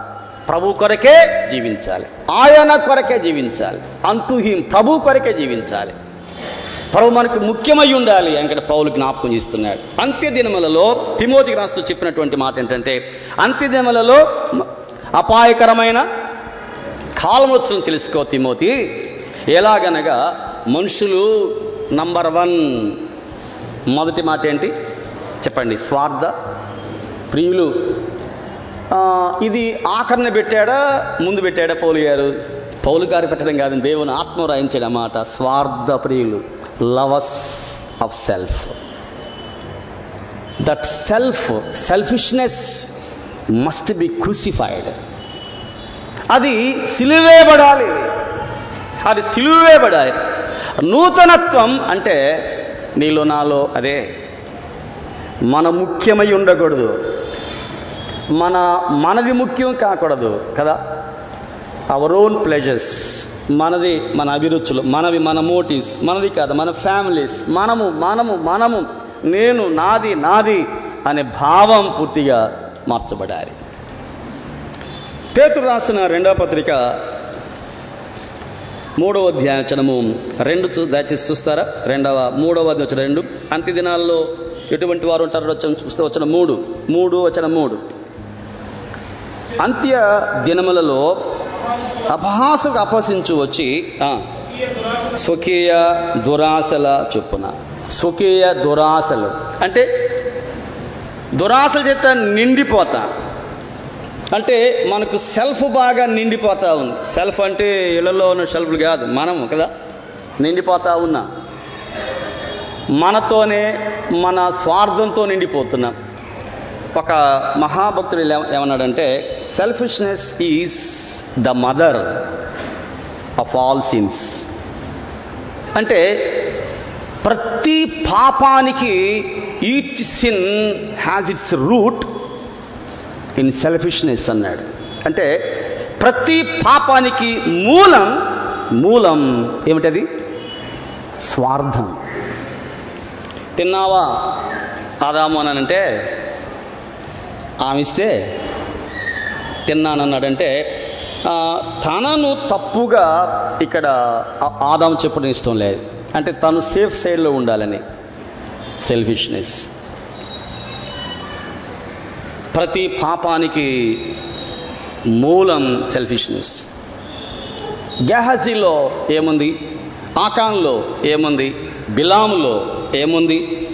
ప్రభు కొరకే జీవించాలి. ఆయన కొరకే జీవించాలి. అంటూ హిమ్ ప్రభు కొరకే జీవించాలి. ప్రభు మనకు ముఖ్యమై ఉండాలి అని పౌలు జ్ఞాపకం చేస్తున్నాడు. అంత్య దినములలో తిమోతికి రాస్తూ చెప్పినటువంటి మాట ఏంటంటే అంత్య దినములలో అపాయకరమైన కాలం తెలుసుకో తిమోతి. ఎలాగనగా మనుషులు నంబర్ వన్ మొదటి మాట ఏంటి? చెప్పండి. స్వార్థ ప్రియులు ఇది ఆఖరణ పెట్టాడా? ముందు పెట్టాడా పౌలు గారు? పౌలు గారు పెట్టడం కాదు దేవుని ఆత్మ రాయించాడు అన్నమాట స్వార్థ ప్రియులు lovers of self. That self selfishness must be crucified అది సిలువేయబడాలి అది సిలువేయబడాలి నూతనత్వం అంటే నీలో నాలో అదే. మన ముఖ్యమై ఉండకూడదు. మన మనది ముఖ్యం కాకూడదు కదా? అవర్ ఓన్ ప్లెజర్స్ మనది మన అభిరుచులు మనవి మన మోటివ్స్ మనది కాదు మన ఫ్యామిలీస్ మనము మనము మనము నేను నాది నాది అనే భావం పూర్తిగా మార్చబడాలి. పేతురు రాసిన రెండవ పత్రిక మూడవ అధ్యాయచనము రెండు చూ దయచేసి చూస్తారా? రెండవ మూడవ వచ్చిన రెండు. అంత్య దినాల్లో ఎటువంటి వారు ఉంటారో వచ్చిన చూస్తే వచ్చిన మూడు. మూడు వచ్చిన మూడు. అంత్య దినములలో అపహాసకు అపహసించు వచ్చి స్వకీయ దురాశల చొప్పున. స్వకీయ దురాశలు. అంటే దురాశల చేత నిండిపోతా. అంటే మనకు సెల్ఫ్ బాగా నిండిపోతా ఉంది సెల్ఫ్ అంటే ఇళ్ళలో ఉన్న సెల్ఫ్లు కాదు మనము కదా? నిండిపోతా ఉన్నా. మనతోనే మన స్వార్థంతో నిండిపోతున్నాం. ఒక మహాభక్తుడు ఏమన్నాడంటే selfishness is the mother of all sins అంటే ప్రతి పాపానికి each sin has its root in selfishness అన్నాడు. అంటే ప్రతి పాపానికి మూలం మూలం ఏమిటది? స్వార్థం. తిన్నావా? ఆదాము అని అంటే ఆమె ఇస్తే తిన్నానన్నాడంటే తనను తప్పుగా ఇక్కడ ఆ- ఆదాము చెప్పడం ఇష్టం లేదు. అంటే తను సేఫ్ సైడ్లో ఉండాలని. సెల్ఫిష్నెస్. ప్రతి పాపానికి మూలం సెల్ఫిష్నెస్. గెహజీలో ఏముంది? ఆకాన్లో ఏముంది? బిలాములో ఏముంది?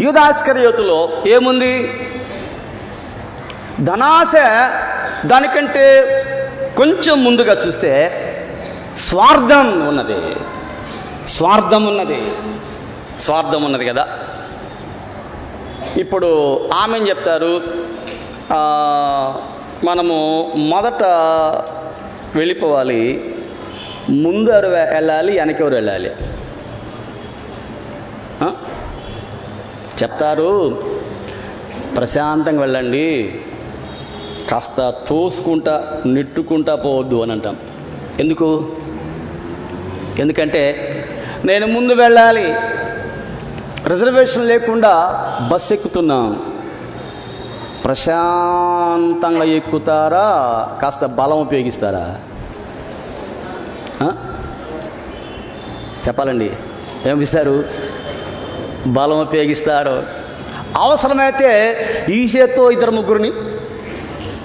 యూదాస్కర్యోతులో ఏముంది? ధనాశ దానికంటే కొంచెం ముందుగా చూస్తే స్వార్థం ఉన్నది. స్వార్థం ఉన్నది. స్వార్థం ఉన్నది కదా. ఇప్పుడు ఆమె చెప్తారు? మనము మొదట వెళ్ళిపోవాలి. ముందరు వెళ్ళాలి వెనకెవరు వెళ్ళాలి? చెప్తారు ప్రశాంతంగా వెళ్ళండి. కాస్త తోసుకుంటా నెట్టుకుంటా పోవద్దు అని అంటాం. ఎందుకు? ఎందుకంటే నేను ముందు వెళ్ళాలి. రిజర్వేషన్ లేకుండా బస్ ఎక్కుతున్నాం. ప్రశాంతంగా ఎక్కుతారా? కాస్త బలం ఉపయోగిస్తారా? చెప్పాలండి. ఏమిస్తారు బలం ఉపయోగిస్తారు. అవసరమైతే ఈ చేత్తో ఇద్దరు ముగ్గురిని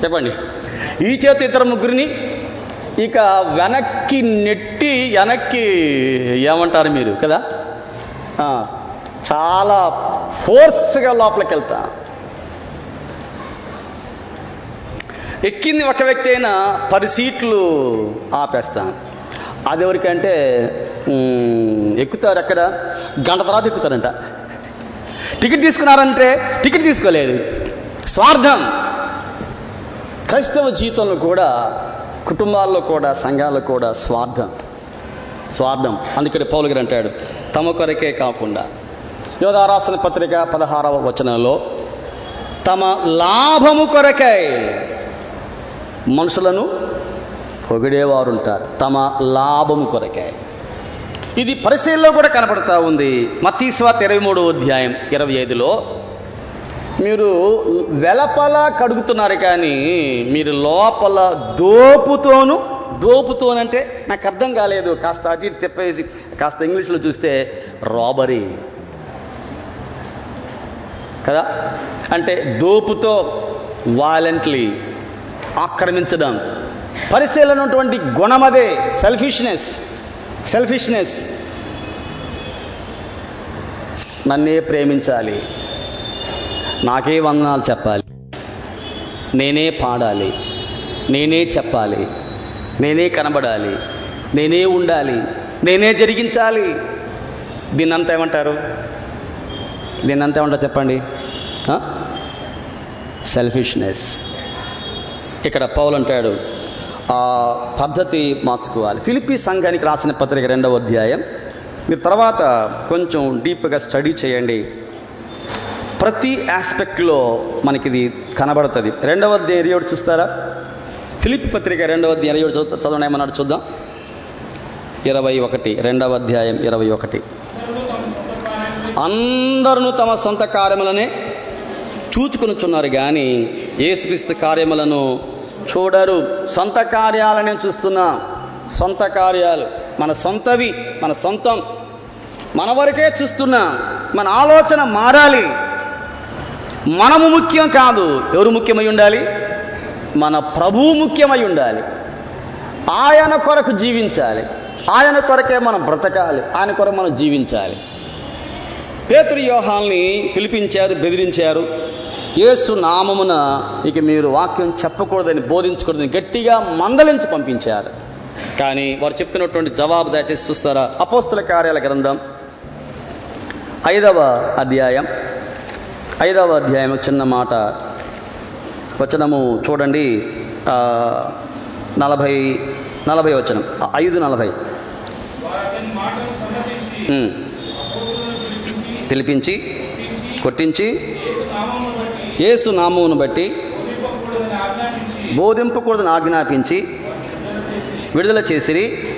చెప్పండి. ఈ చేతి ఇద్దరు ముగ్గురిని ఇక వెనక్కి నెట్టి వెనక్కి ఏమంటారు మీరు కదా? చాలా ఫోర్స్గా లోపలికి వెళ్తా ఎక్కింది ఒక వ్యక్తి అయినా పది సీట్లు ఆపేస్తాను అది ఎవరికంటే ఎక్కుతారు అక్కడ? గంట తర్వాత ఎక్కుతారంట. టికెట్ తీసుకున్నారంటే టికెట్ తీసుకోలేదు. స్వార్థం. క్రైస్తవ జీవితంలో కూడా కుటుంబాల్లో కూడా సంఘాల్లో కూడా స్వార్థం. స్వార్థం. అందుకని పౌలు గారు అంటాడు తమ కొరకే కాకుండా. యోధారాసన పత్రిక పదహారవ వచనంలో తమ లాభము కొరకై మనుషులను పొగిడేవారుంటారు. తమ లాభము కొరకాయి ఇది పరిశీలనలో కూడా కనపడతా ఉంది. మతీశ్వాత ఇరవై మూడో అధ్యాయం ఇరవై ఐదులో మీరు వెలపల కడుగుతున్నారు కానీ మీరు లోపల దోపుతోను దోపుతోనంటే నాకు అర్థం కాలేదు. కాస్త అటు ఇటు తిప్పేసి కాస్త ఇంగ్లీష్లో చూస్తే రాబరీ కదా? అంటే దోపుతో వాలెంట్లీ ఆక్రమించడం. పరిశీలనటువంటి గుణమదే సెల్ఫిష్నెస్. సెల్ఫిష్నెస్ నన్నే ప్రేమించాలి. నాకే వందనాలు చెప్పాలి. నేనే పాడాలి. నేనే చెప్పాలి. నేనే కనబడాలి. నేనే ఉండాలి. నేనే జరిగించాలి. దీన్నంతా ఏమంటారు? దీన్నంతా ఏమంటారు చెప్పండి? సెల్ఫిష్నెస్ ఇక్కడ పౌలు అంటాడు పద్ధతి మార్చుకోవాలి. ఫిలిపి సంఘానికి రాసిన పత్రిక రెండవ అధ్యాయం. మీరు తర్వాత కొంచెం డీప్గా స్టడీ చేయండి. ప్రతి ఆస్పెక్ట్లో మనకి ఇది కనబడుతుంది. రెండవ అధ్యాయం చూస్తారా? ఫిలిప్ పత్రిక రెండవ అధ్యాయం ఇరవై చదువు ఏమన్నాడు చూద్దాం. ఇరవై ఒకటి రెండవ అధ్యాయం ఇరవై ఒకటి. అందరూ తమ సొంత కార్యములనే చూచుకొనుచున్నారు కానీ ఏసుక్రీస్తు కార్యములను చూడరు. సొంత కార్యాలనే చూస్తున్నాం. సొంత కార్యాలు. మన సొంతవి మన సొంతం. మన వరకే చూస్తున్నాం. మన ఆలోచన మారాలి. మనము ముఖ్యం కాదు. ఎవరు ముఖ్యమై ఉండాలి? మన ప్రభువు ముఖ్యమై ఉండాలి. ఆయన కొరకు జీవించాలి. ఆయన కొరకే మనం బ్రతకాలి. ఆయన కొరకు మనం జీవించాలి. పేతురు యోహాల్ని పిలిపించారు బెదిరించారు. యేసు నామమున ఇక మీరు వాక్యం చెప్పకూడదని బోధించకూడదని గట్టిగా మందలించి పంపించారు. కానీ వారు చెప్తున్నటువంటి జవాబు దయచేసి చూస్తారా? అపోస్తుల కార్యాల గ్రంథం ఐదవ అధ్యాయం. ఐదవ అధ్యాయం చిన్న మాట. వచనము చూడండి. నలభై నలభై వచనం. ఐదు నలభై. పిలిపించి కొట్టించి యేసు నామమును బట్టి బోధింపకూడదని ఆజ్ఞాపించి విడుదల చేసిరి.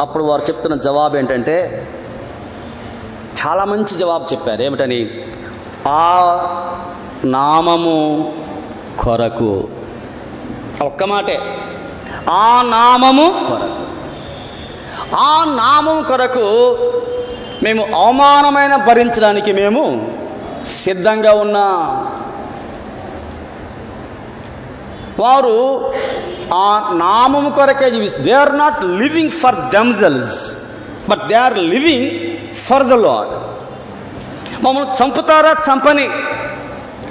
అప్పుడు వారు చెప్తున్న జవాబు ఏంటంటే చాలా మంచి జవాబు చెప్పారు. ఏమిటని? ఆ నామము కొరకు. ఒక్క మాటే. ఆ నామము కొరకు. ఆ నామం కొరకు మేము అవమానమైన భరించడానికి మేము సిద్ధంగా ఉన్నా వారు ఆ నామము కొరకే జీవిస్తారు they are not living for themselves but they are living for the Lord మమ్మల్ని చంపుతారా? చంపని.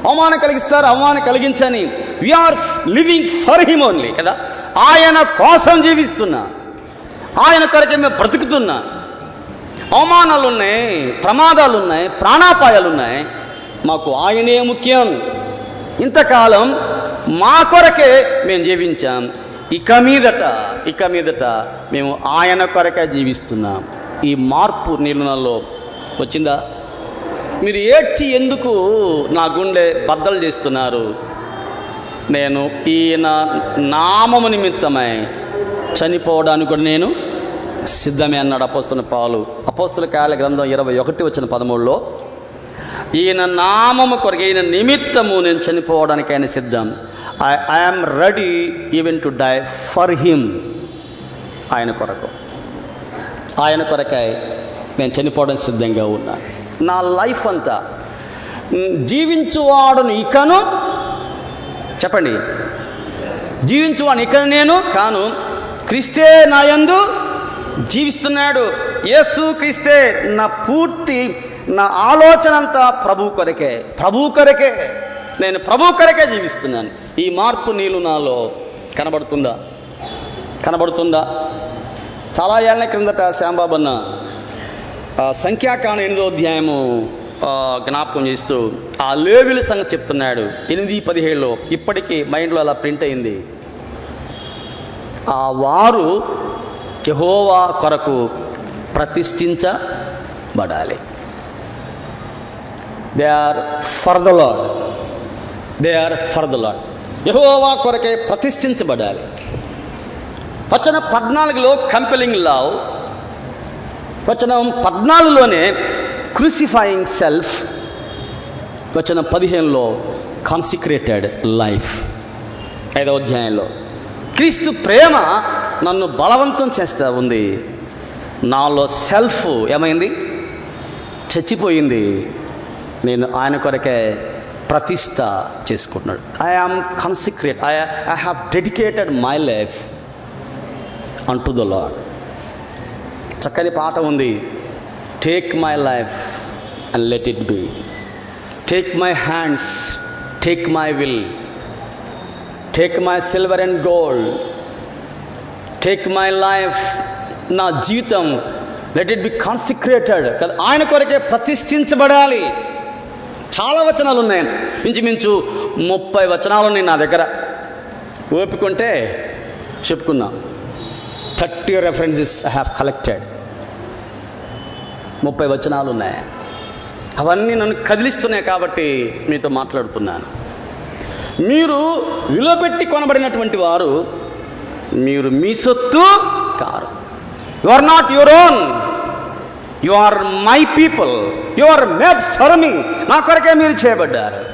అవమానం కలిగిస్తారా? అవమానం కలిగించని. We are living for him only కదా? ఆయన కోసం జీవిస్తున్నా. ఆయన కొరకే మేము బ్రతుకుతున్నా. అవమానాలు ఉన్నాయి ప్రమాదాలు ఉన్నాయి ప్రాణాపాయాలు ఉన్నాయి మాకు ఆయనే ముఖ్యం. ఇంతకాలం మా కొరకే మేము జీవించాం. ఇక మీదట ఇక మీదట మేము ఆయన కొరకే జీవిస్తున్నాం. ఈ మార్పు నిర్ణయంలో వచ్చిందా? మీరు ఏడ్చి ఎందుకు నా గుండె బద్దలు చేస్తున్నారు? నేను ఈయన నామము నిమిత్తమై చనిపోవడానికి కూడా నేను సిద్ధమే అన్నాడు అపోస్తున్న పాలు. అపోస్తుల కాల గ్రంథం ఇరవై ఒకటి వచ్చిన పదమూడులో ఈయన నామము కొరకు ఈయన నిమిత్తము నేను చనిపోవడానికి ఆయన సిద్ధం. I I'm ready even to die for him ఆయన కొరకు. ఆయన కొరకై నేను చనిపోవడం సిద్ధంగా ఉన్నా. నా లైఫ్ అంతా జీవించువాడును ఇకను చెప్పండి. జీవించువాడు ఇక నేను కాను క్రిస్తే నాయందు జీవిస్తున్నాడు. యేసు క్రీస్తే నా పూర్తి నా ఆలోచన అంతా ప్రభు కొరకే. ప్రభు కొరకే. నేను ప్రభు కొరకే జీవిస్తున్నాను. ఈ మార్పు నీళ్ళు నాలో కనబడుతుందా? కనబడుతుందా? చాలా ఏళ్ళ క్రిందట శ్యాంబాబు అన్న సంఖ్యాకాండ ఎనిమిదో అధ్యాయము జ్ఞాపకం చేస్తూ ఆ లేవిల సంగతి చెప్తున్నాడు. ఎనిమిది పదిహేడులో ఇప్పటికీ మైండ్లో అలా ప్రింట్ అయింది. ఆ వారు యహోవా కొరకు ప్రతిష్ఠించబడాలి. They are for the Lord they are for the Lord Jehovah కొరకే ప్రతిష్ఠించబడాలి. వచన పద్నాలుగులో కంపెలింగ్ లావ్. వచనం పద్నాలుగులోనే క్రూసిఫైయింగ్ సెల్ఫ్. వచనం పదిహేనులో కాన్సిక్రేటెడ్ లైఫ్. ఐదో అధ్యాయంలో క్రీస్తు ప్రేమ నన్ను బలవంతం చేస్తా ఉంది. నాలో సెల్ఫ్ ఏమైంది? చచ్చిపోయింది. నేను ఆయన కొరకే ప్రతిష్ట చేసుకుంటున్నాడు. I am consecrate I I have dedicated my life unto the Lord చక్కని పాట ఉంది. Take my life and let it be take my hands take my will take my silver and gold take my life నా జీవితం. Let it be consecrated కదా ఆయన కొరకే ప్రతిష్ఠించబడాలి. చాలా వచనాలు ఉన్నాయి ఇంచుమించు ముప్పై వచనాలు ఉన్నాయి నా దగ్గర. ఓపికంటే చెప్పుకున్నా. Thirty references I have collected ముప్పై వచనాలు ఉన్నాయి అవన్నీ నన్ను కదిలిస్తున్నాయి కాబట్టి మీతో మాట్లాడుతున్నాను. మీరు విలువ పెట్టి కొనబడినటువంటి వారు మీరు మీ సొత్తు car. You are not your own you are my people you are made for me నా కొరకే మీరు చేయబడ్డారు.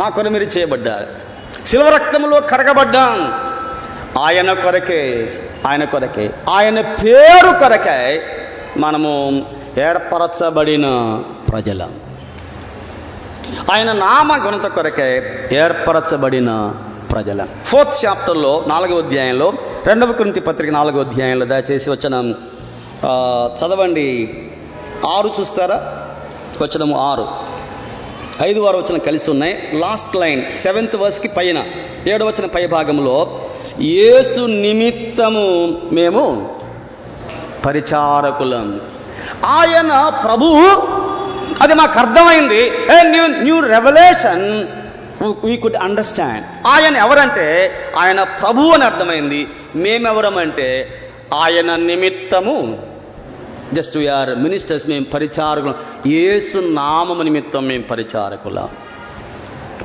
నా కొరకు మీరు చేయబడ్డారు. శిల్వ రక్తములో కడగబడ్డాం ఆయన కొరకే ఆయన కొరకే ఆయన పేరు కొరకే మనము ఏర్పరచబడిన ప్రజల. ఆయన నామ ఘనత కొరకే ఏర్పరచబడిన ప్రజల. ఫోర్త్ చాప్టర్లో నాలుగో అధ్యాయంలో రెండవ కృంతి పత్రిక నాలుగో అధ్యాయంలో దయచేసి వచ్చిన చదవండి. ఆరు చూస్తారా? వచనము ఆరు. ఐదు వారు వచ్చిన కలిసి ఉన్నాయి. లాస్ట్ లైన్ సెవెంత్ వర్స్కి పైన ఏడు వచ్చిన పై భాగంలో యేసు నిమిత్తము మేము పరిచారకులం. ఆయన ప్రభు అది మాకు అర్థమైంది. New new revolution we could understand ఆయన ఎవరంటే ఆయన ప్రభు అని అర్థమైంది. మేమెవరమంటే ఆయన నిమిత్తము. జస్ట్ వీఆర్ మినిస్టర్స్ మేము పరిచారకులం. యేసు నామము నిమిత్తం మేము పరిచారకులం.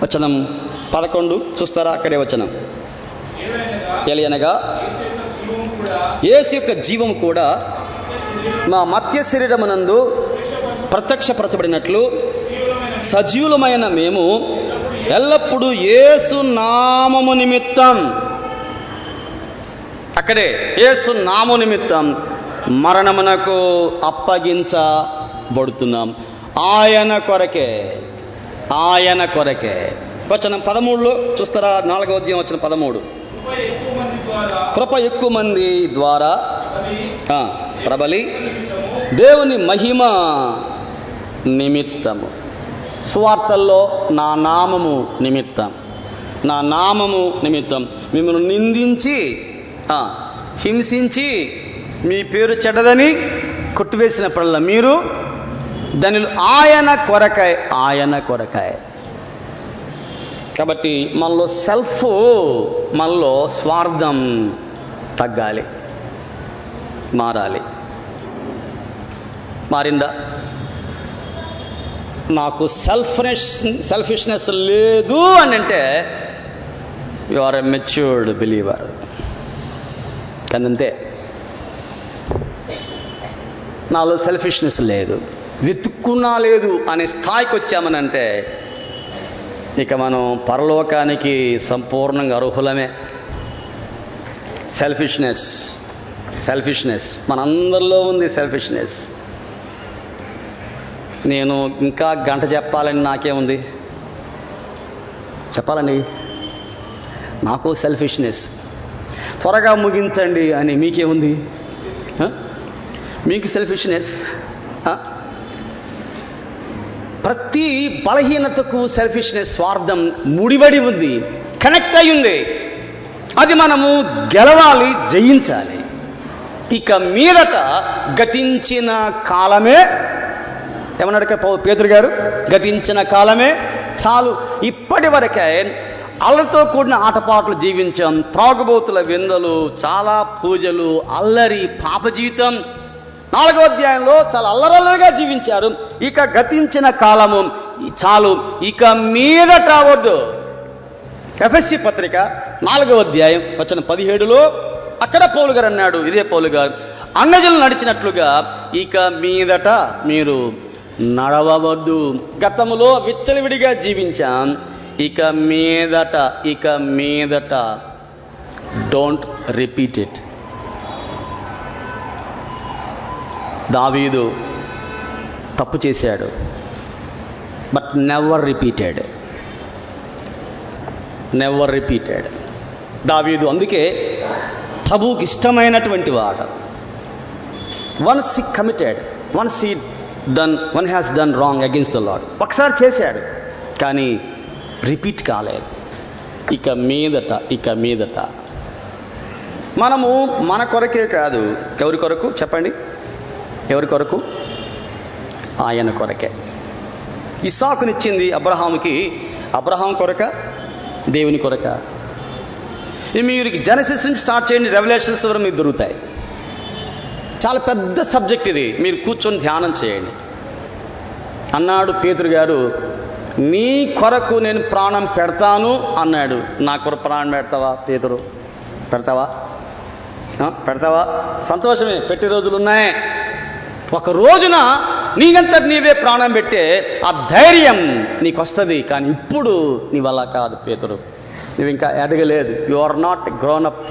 వచనం పదకొండు చూస్తారా? అక్కడే వచనం. ఎలియనగా యేసు యొక్క జీవం కూడా మా మత్య శరీరమునందు ప్రత్యక్షపరచబడినట్లు సజీవులమైన మేము ఎల్లప్పుడూ యేసు నామము నిమిత్తం. అక్కడే యేసు నాము నిమిత్తం మరణమునకు అప్పగించబడుతున్నాం. ఆయన కొరకే ఆయన కొరకే. వచనం పదమూడులో చూస్తారా? నాలుగవ ఉద్యమం వచ్చిన పదమూడు. కృప ఎక్కువ మంది ద్వారా ప్రబలి దేవుని మహిమ నిమిత్తము. సువార్తల్లో నా నామము నిమిత్తం. నా నామము నిమిత్తం. మిమ్మల్ని నిందించి హింసించి మీ పేరు చెడ్డదని కొట్టివేసినప్పుడల్లా మీరు దానిలో ఆయన కొరకాయ ఆయన కొరకాయ కాబట్టి మనలో సెల్ఫ్ మనలో స్వార్థం తగ్గాలి మారాలి. మారిందా? నాకు సెల్ఫ్నెస్ సెల్ఫిష్నెస్ లేదు అని అంటే you are a matured believer కందంతే? నాలో సెల్ఫిష్నెస్ లేదు. వెతుక్కున్నా లేదు అనే స్థాయికి వచ్చామనంటే ఇక మనం పరలోకానికి సంపూర్ణంగా అర్హులమే. సెల్ఫిష్నెస్ సెల్ఫిష్నెస్ మనందరిలో ఉంది సెల్ఫిష్నెస్ నేను ఇంకా గంట చెప్పాలని నాకేముంది? చెప్పాలండి. నాకు సెల్ఫిష్నెస్ త్వరగా ముగించండి అని మీకేముంది? మీకు సెల్ఫిష్నెస్ ప్రతి బలహీనతకు సెల్ఫిష్నెస్ స్వార్థం ముడివడి ఉంది. కనెక్ట్ అయ్యింది. అది మనము గెలవాలి జయించాలి. ఇక మీదట గతించిన కాలమే ఏమన్నాడు ఇక్కడ పేతురు గారు? గతించిన కాలమే చాలు. ఇప్పటి వరకే అల్లతో కూడిన ఆటపాటలు జీవించాం. త్రాగుబోతుల విందలు చాలా పూజలు అల్లరి పాప జీవితం. నాలుగో అధ్యాయంలో చాలా అల్లరల్లరిగా జీవించారు. ఇక గతించిన కాలము చాలు. ఇక మీదట వద్దు. ఎఫ్ఎస్సి పత్రిక నాలుగవ అధ్యాయం వచ్చిన పదిహేడులో అక్కడ పౌలు గారు అన్నాడు. ఇదే పౌలు గారు అన్నజలు నడిచినట్లుగా ఇక మీదట మీరు నడవవద్దు. గతములో విచ్చలవిడిగా జీవించాం. ఇక మీదట ఇక మీదట. డోంట్ రిపీట్ ఇట్ దావీదు తప్పు చేశాడు. But never repeated never repeated David అందుకే ప్రభువుకి ఇష్టమైనటువంటి వాడు. Once he committed once he done one has done wrong against the Lord ఒకసారి చేశాడు. కానీ రిపీట్ కాలేదు. ఇక మీదట ఇక మీదట. మనము మన కొరకే కాదు. ఎవరి కొరకు? చెప్పండి. ఎవరి కొరకు? ఆయన కొరకే. ఇస్సాకునిచ్చింది అబ్రహాముకి. అబ్రహాం కొరక? దేవుని కొరక. మీరు జనసిస్ నుంచి స్టార్ట్ చేయండి. రెవల్యూషన్స్ వరకు మీకు దొరుకుతాయి. చాలా పెద్ద సబ్జెక్ట్ ఇది. మీరు కూర్చొని ధ్యానం చేయండి. అన్నాడు పేతురు గారు నీ కొరకు నేను ప్రాణం పెడతాను అన్నాడు. నా కొరకు ప్రాణం పెడతావా పేతురు? పెడతావా? పెడతావా? సంతోషమే పెట్టి రోజులు ఉన్నాయి. ఒక రోజున నీకంత నీవే ప్రాణం పెట్టే ఆ ధైర్యం నీకు వస్తుంది కానీ ఇప్పుడు నీ వల్ల కాదు పేతురు. నువ్వు ఇంకా ఎదగలేదు. You are not grown up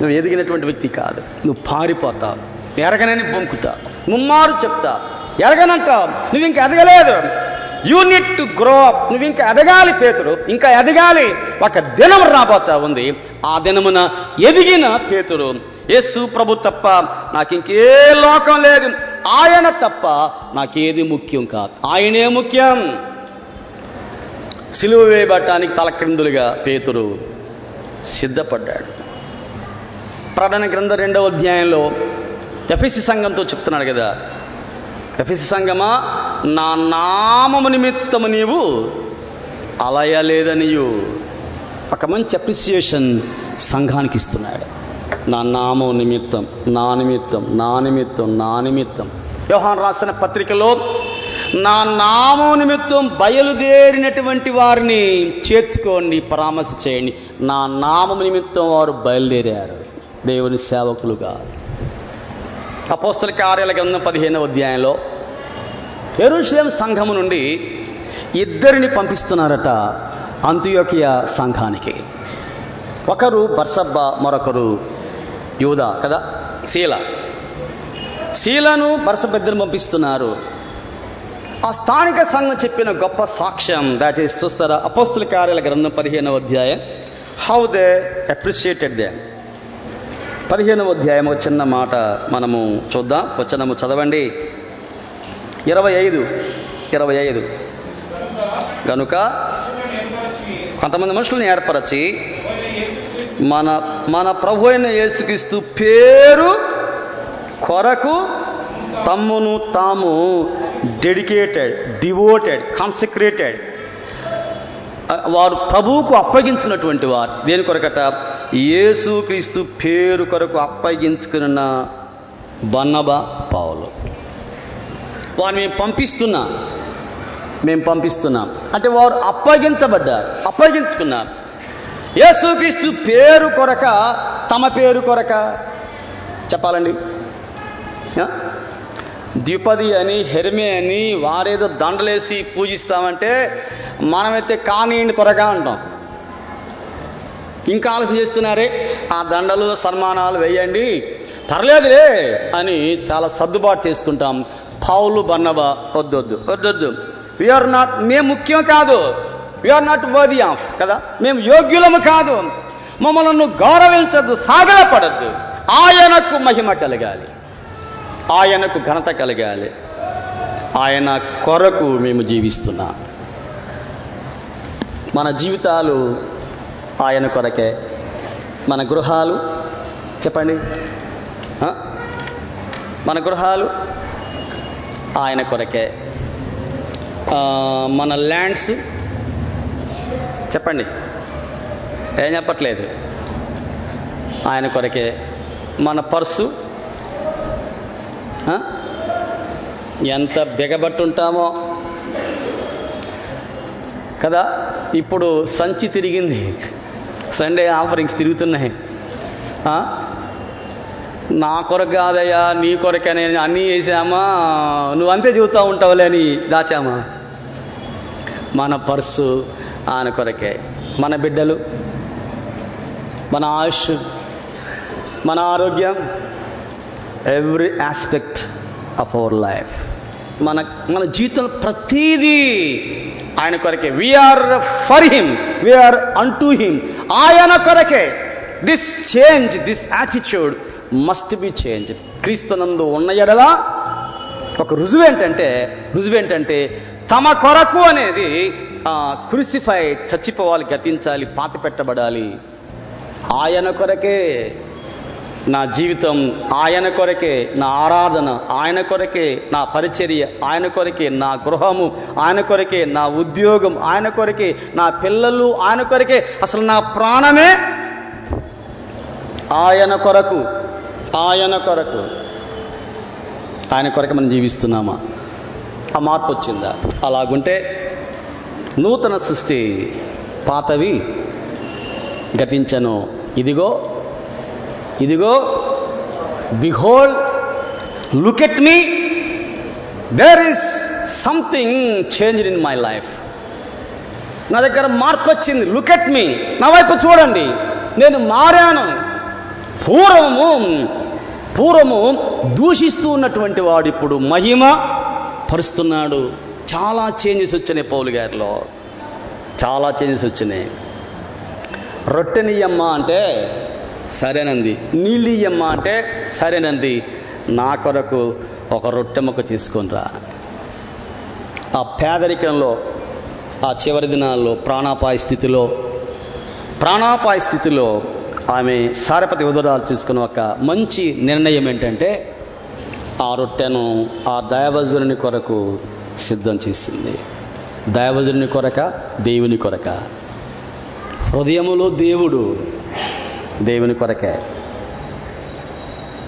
నువ్వు ఎదిగినటువంటి వ్యక్తి కాదు. నువ్వు పారిపోతావు ఎరగనని బొంకుతా ముమ్మారు చెప్తా ఎరగనంటావు నువ్వు ఇంకా ఎదగలేదు. యూ టు గ్రో అప్ నువ్వు ఇంకా ఎదగాలి పేతుడు ఇంకా ఎదగాలి. ఒక దినం రాబోతా ఉంది. ఆ దినమున ఎదిగిన పేతుడు యేసు ప్రభు తప్ప నాకు ఇంకే లోకం లేదు. ఆయన తప్ప నాకేది ముఖ్యం కాదు. ఆయనే ముఖ్యం. సిలువ వేయబట్టానికి తలక్రిందులుగా పేతుడు సిద్ధపడ్డాడు. ప్రకటన గ్రంథం రెండవ అధ్యాయంలో ఎఫ్ఎసి సంఘంతో చెప్తున్నాడు కదా. ఎఫ్ఎసి సంఘమా నా నామము నిమిత్తము నీవు అలయలేదనియు. ఒక మంచి అప్రిసియేషన్ సంఘానికి ఇస్తున్నాడు. నా నామం నిమిత్తం నా నిమిత్తం నా నిమిత్తం నా నిమిత్తం. వ్యవహాన్ రాసిన పత్రికలో నా నామం నిమిత్తం బయలుదేరినటువంటి వారిని చేర్చుకోండి పరామర్శ చేయండి. నా నామం నిమిత్తం వారు బయలుదేరారు. దేవుని సేవకులుగా. అపోస్తల కార్యాల గ్రంథం పదిహేనవ అధ్యాయంలో ఎరుషులేం సంఘము నుండి ఇద్దరిని పంపిస్తున్నారట అంత్యోకియ సంఘానికి. ఒకరు బర్సబ్బ మరొకరు యూదా కదా? శీల శీలను బర్సబ్బ ఇద్దరు పంపిస్తున్నారు. ఆ స్థానిక సంఘం చెప్పిన గొప్ప సాక్ష్యం దయచేసి చూస్తారా? అపోస్తుల కార్యాల గ్రంథం పదిహేనవ అధ్యాయం. హౌ దే అప్రిషియేటెడ్ దే పదిహేనవ అధ్యాయం ఒక చిన్న మాట మనము చూద్దాం. వచనము చదవండి. ఇరవై ఐదు ఇరవై ఐదు. కనుక కొంతమంది మనుషులను ఏర్పరచి మన మన ప్రభు అయిన యేసుక్రీస్తు పేరు కొరకు తమ్మును తాము డెడికేటెడ్ డివోటెడ్ కాన్సక్రేటెడ్ వారు ప్రభువుకు అప్పగించినటువంటి వారు. దేని కొరకట? యేసుక్రీస్తు పేరు కొరకు అప్పగించుకున్న బన్నబ పావులు వారు మేము పంపిస్తున్నాం. మేము పంపిస్తున్నాం. అంటే వారు అప్పగించబడ్డారు అప్పగించుకున్నారు. యేసుక్రీస్తు పేరు కొరక తమ పేరు కొరక చెప్పాలండి. ద్విపది అని హెరిమే అని వారేదో దండలేసి పూజిస్తామంటే మనమైతే కానీయండి త్వరగా అంటాం. ఇంకా ఆలస్యం చేస్తున్నారే? ఆ దండలు సన్మానాలు వేయండి. పర్లేదులే అని చాలా సర్దుబాటు చేసుకుంటాం. పౌలు బన్నబా వద్దొద్దు. వద్దొద్దు. వీఆర్ నాట్ మేము ముఖ్యం కాదు. వీఆర్ నాట్ వర్ది ఆఫ్ కదా? మేము యోగ్యులము కాదు. మమ్మల్ని గౌరవించద్దు సాగలపడద్దు ఆయనకు మహిమ కలగాలి. ఆయనకు ఘనత కలగాలి. ఆయన కొరకు మేము జీవిస్తున్నాం. మన జీవితాలు ఆయన కొరకే. మన గృహాలు చెప్పండి? మన గృహాలు ఆయన కొరకే. మన ల్యాండ్స్ చెప్పండి? ఏం చెప్పట్లేదు. ఆయన కొరకే. మన పర్సు ఎంత బిగబట్టుంటామో. కదా? ఇప్పుడు సంచి తిరిగింది. సండే ఆఫరింగ్స్ తిరుగుతున్నాయి. నా కొరకు కాదయ్యా నీ కొరకనే అన్నీ వేసామా? నువ్వు అంతే చెబుతూ ఉంటావులే అని దాచామా? మన పర్సు ఆయన కొరకే. మన బిడ్డలు మన ఆయుష్ మన ఆరోగ్యం. Every aspect of our life మన మన జీవితం ప్రతీదీ ఆయన కొరకే. We are for him we are in him ఆయన కొరకే. This change this attitude must be change క్రీస్తునందు ఉన్న ఎడలా ఒక రుజువు ఏంటంటే రుజువు ఏంటంటే తమ కొరకు అనేది క్రూసిఫై చచ్చిపోవాలి గతించాలి పాత పెట్టబడాలి ఆయన కొరకే. నా జీవితం ఆయన కొరకే నా ఆరాధన ఆయన కొరకే నా పరిచర్య ఆయన కొరకే నా గృహము ఆయన కొరకే నా ఉద్యోగం ఆయన కొరకే నా పిల్లలు ఆయన కొరకే అసలు నా ప్రాణమే ఆయన కొరకు ఆయన కొరకు. ఆయన కొరకు మనం జీవిస్తున్నామా? ఆ మార్పు వచ్చిందా? అలాగుంటే నూతన సృష్టి పాతవి గతించను. ఇదిగో ఇదిగో behold look at me there is something change in my life నా దగ్గర మార్పు వచ్చింది. లుక్ ఎట్ మీ నా వైపు చూడండి. నేను మారాను. పూర్వము పూర్వము దూషిస్తూ ఉన్నటువంటి వాడు ఇప్పుడు మహిమ పరుస్తున్నాడు. చాలా చేంజెస్ వచ్చినాయి పౌలు గారిలో. చాలా చేంజెస్ వచ్చినాయి. రొట్టెనియమ్మ అంటే సరేనంది. నీలియమ్మ అంటే సరేనంది. నా కొరకు ఒక రొట్టె మొక్క ఆ పేదరికంలో ఆ చివరి దినాల్లో ప్రాణాపాయ స్థితిలో ప్రాణాపాయ స్థితిలో ఆమె సారపతి ఉదరాలు తీసుకున్న ఒక మంచి నిర్ణయం ఏంటంటే ఆ రొట్టెను ఆ దైవజుని కొరకు సిద్ధం చేసింది. దైవజుని కొరక దేవుని కొరక. హృదయములో దేవుడు దేవుని కొరకే.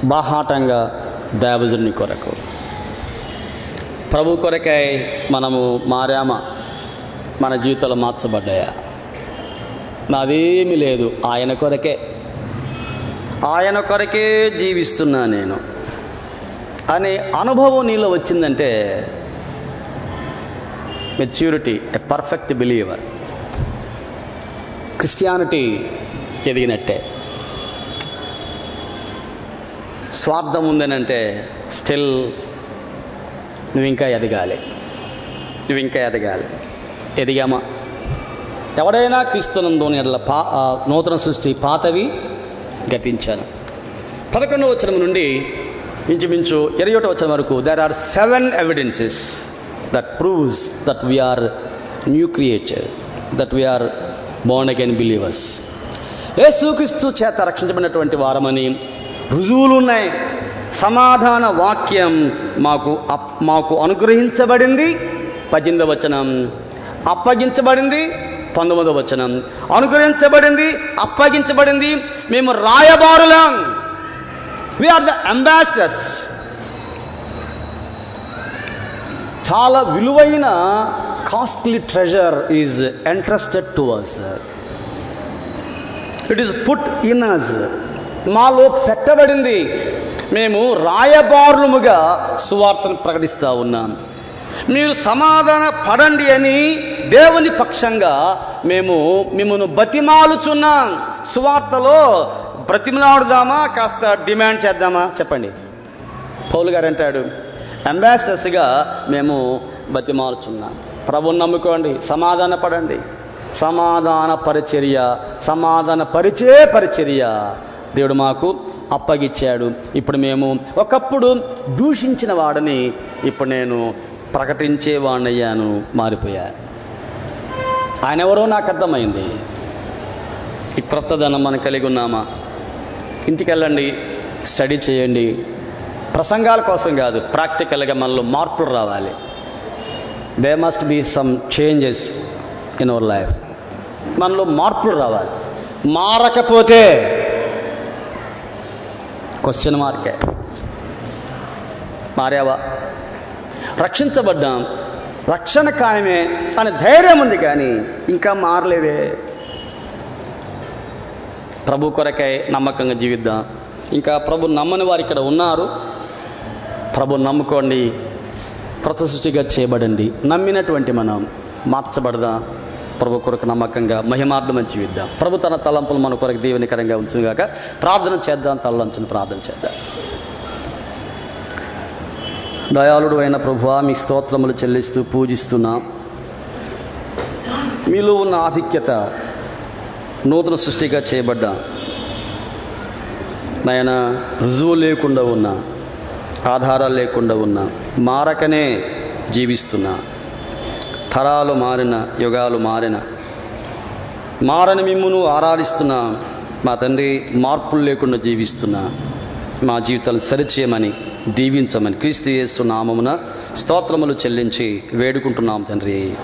బాహాటంగా దేవజుని కొరకు. ప్రభు కొరకై మనము మారామా మన జీవితాలు మార్చబడ్డాయా? నాదేమీ లేదు. ఆయన కొరకే. ఆయన కొరకే జీవిస్తున్నా నేను. అనే అనుభవం నీలో వచ్చిందంటే maturity a perfect believer. Christianity ఎదిగినట్టే. స్వార్థం ఉందనంటే స్టిల్ నువ్వు ఇంకా ఎదగాలి. నువ్వు ఇంకా ఎదగాలి. ఎదిగామా. ఎవడైనా క్రీస్తునందోని ఎడల పా నూతన సృష్టి పాతవి గతించాను. పదకొండవ వచనం నుండి ఇంచుమించు ఇరవై ఒకటో వచనం వరకు there are seven evidences that proves that we are new creature that we are born again believers Yesukristu చేత రక్షించబడినటువంటి వారమని రుజువులు ఉన్నాయి సమాధాన వాక్యం మాకు అప్- మాకు అనుగ్రహించబడింది. పద్దెనిమిదవ వచనం. అప్పగించబడింది. పంతొమ్మిదవ వచనం. అనుగ్రహించబడింది. అప్పగించబడింది. మేము రాయబారులం. ఆర్ ద అంబాసిడర్స్ చాలా విలువైన costly treasure is entrusted to us it is put in us మాలో పెట్టబడింది. మేము రాయబారులముగా సువార్తను ప్రకటిస్తూ ఉన్నాం. మీరు సమాధాన పడండి అని దేవుని పక్షంగా మేము మిమ్మల్ని బతిమాలుచున్నాం. సువార్తలో బ్రతిమలాడుదామా కాస్త డిమాండ్ చేద్దామా? చెప్పండి. పౌలు గారు అంటాడు అంబాసిడర్స్గా మేము బతిమాలుచున్నాం. ప్రభుని నమ్ముకోండి సమాధాన పడండి. సమాధాన పరిచర్య సమాధాన పరిచే పరిచర్య. దేవుడు మాకు అప్పగిచ్చాడు. ఇప్పుడు మేము ఒకప్పుడు దూషించిన వాడిని ఇప్పుడు నేను ప్రకటించే వాడినయ్యాను మారిపోయా. ఆయన ఎవరో నాకు అర్థమైంది. ఈ క్రొత్తదనం మనం కలిగి ఉన్నామా? ఇంటికి వెళ్ళండి స్టడీ చేయండి. ప్రసంగాల కోసం కాదు ప్రాక్టికల్గా మనలో మార్పులు రావాలి. They must be some changes in our life మనలో మార్పులు రావాలి. మారకపోతే క్వశ్చన్ మార్కే మారావా? రక్షించబడ్డాం. రక్షణ ఖాయమే. అనే ధైర్యం ఉంది కానీ ఇంకా మారలేదే. ప్రభు కొరకై నమ్మకంగా జీవిద్దాం. ఇంకా ప్రభు నమ్మని వారు ఇక్కడ ఉన్నారు. ప్రభు నమ్ముకోండి. కృత సృష్టిగా చేయబడండి. నమ్మినటువంటి మనం మార్చబడదాం. ప్రభు కొరకు నమ్మకంగా మహిమార్థమని జీవిద్దాం ప్రభు తన తలంపులు మన కొరకు దీవెనికరంగా ఉంచుగాక ప్రార్థన చేద్దాం తలంచుని ప్రార్థన చేద్దాం. దయాళుడు అయిన ప్రభువా మీ స్తోత్రములు చెల్లిస్తూ పూజిస్తున్నాం. మీలో ఉన్న ఆధిక్యత నూతన సృష్టిగా చేయబడ్డా. నాయన రుజువు లేకుండా ఉన్నా ఆధారాలు లేకుండా ఉన్నా మారకనే జీవిస్తున్నా. తరాలు మారిన యుగాలు మారిన. మారని మిమ్మును ఆరాధిస్తున్నా మా తండ్రి మార్పులు లేకుండా జీవిస్తున్నా మా జీవితాలను సరిచేయమని దీవించమని క్రీస్తు యేసు నామమున స్తోత్రములు చెల్లించి వేడుకుంటున్నాం తండ్రి.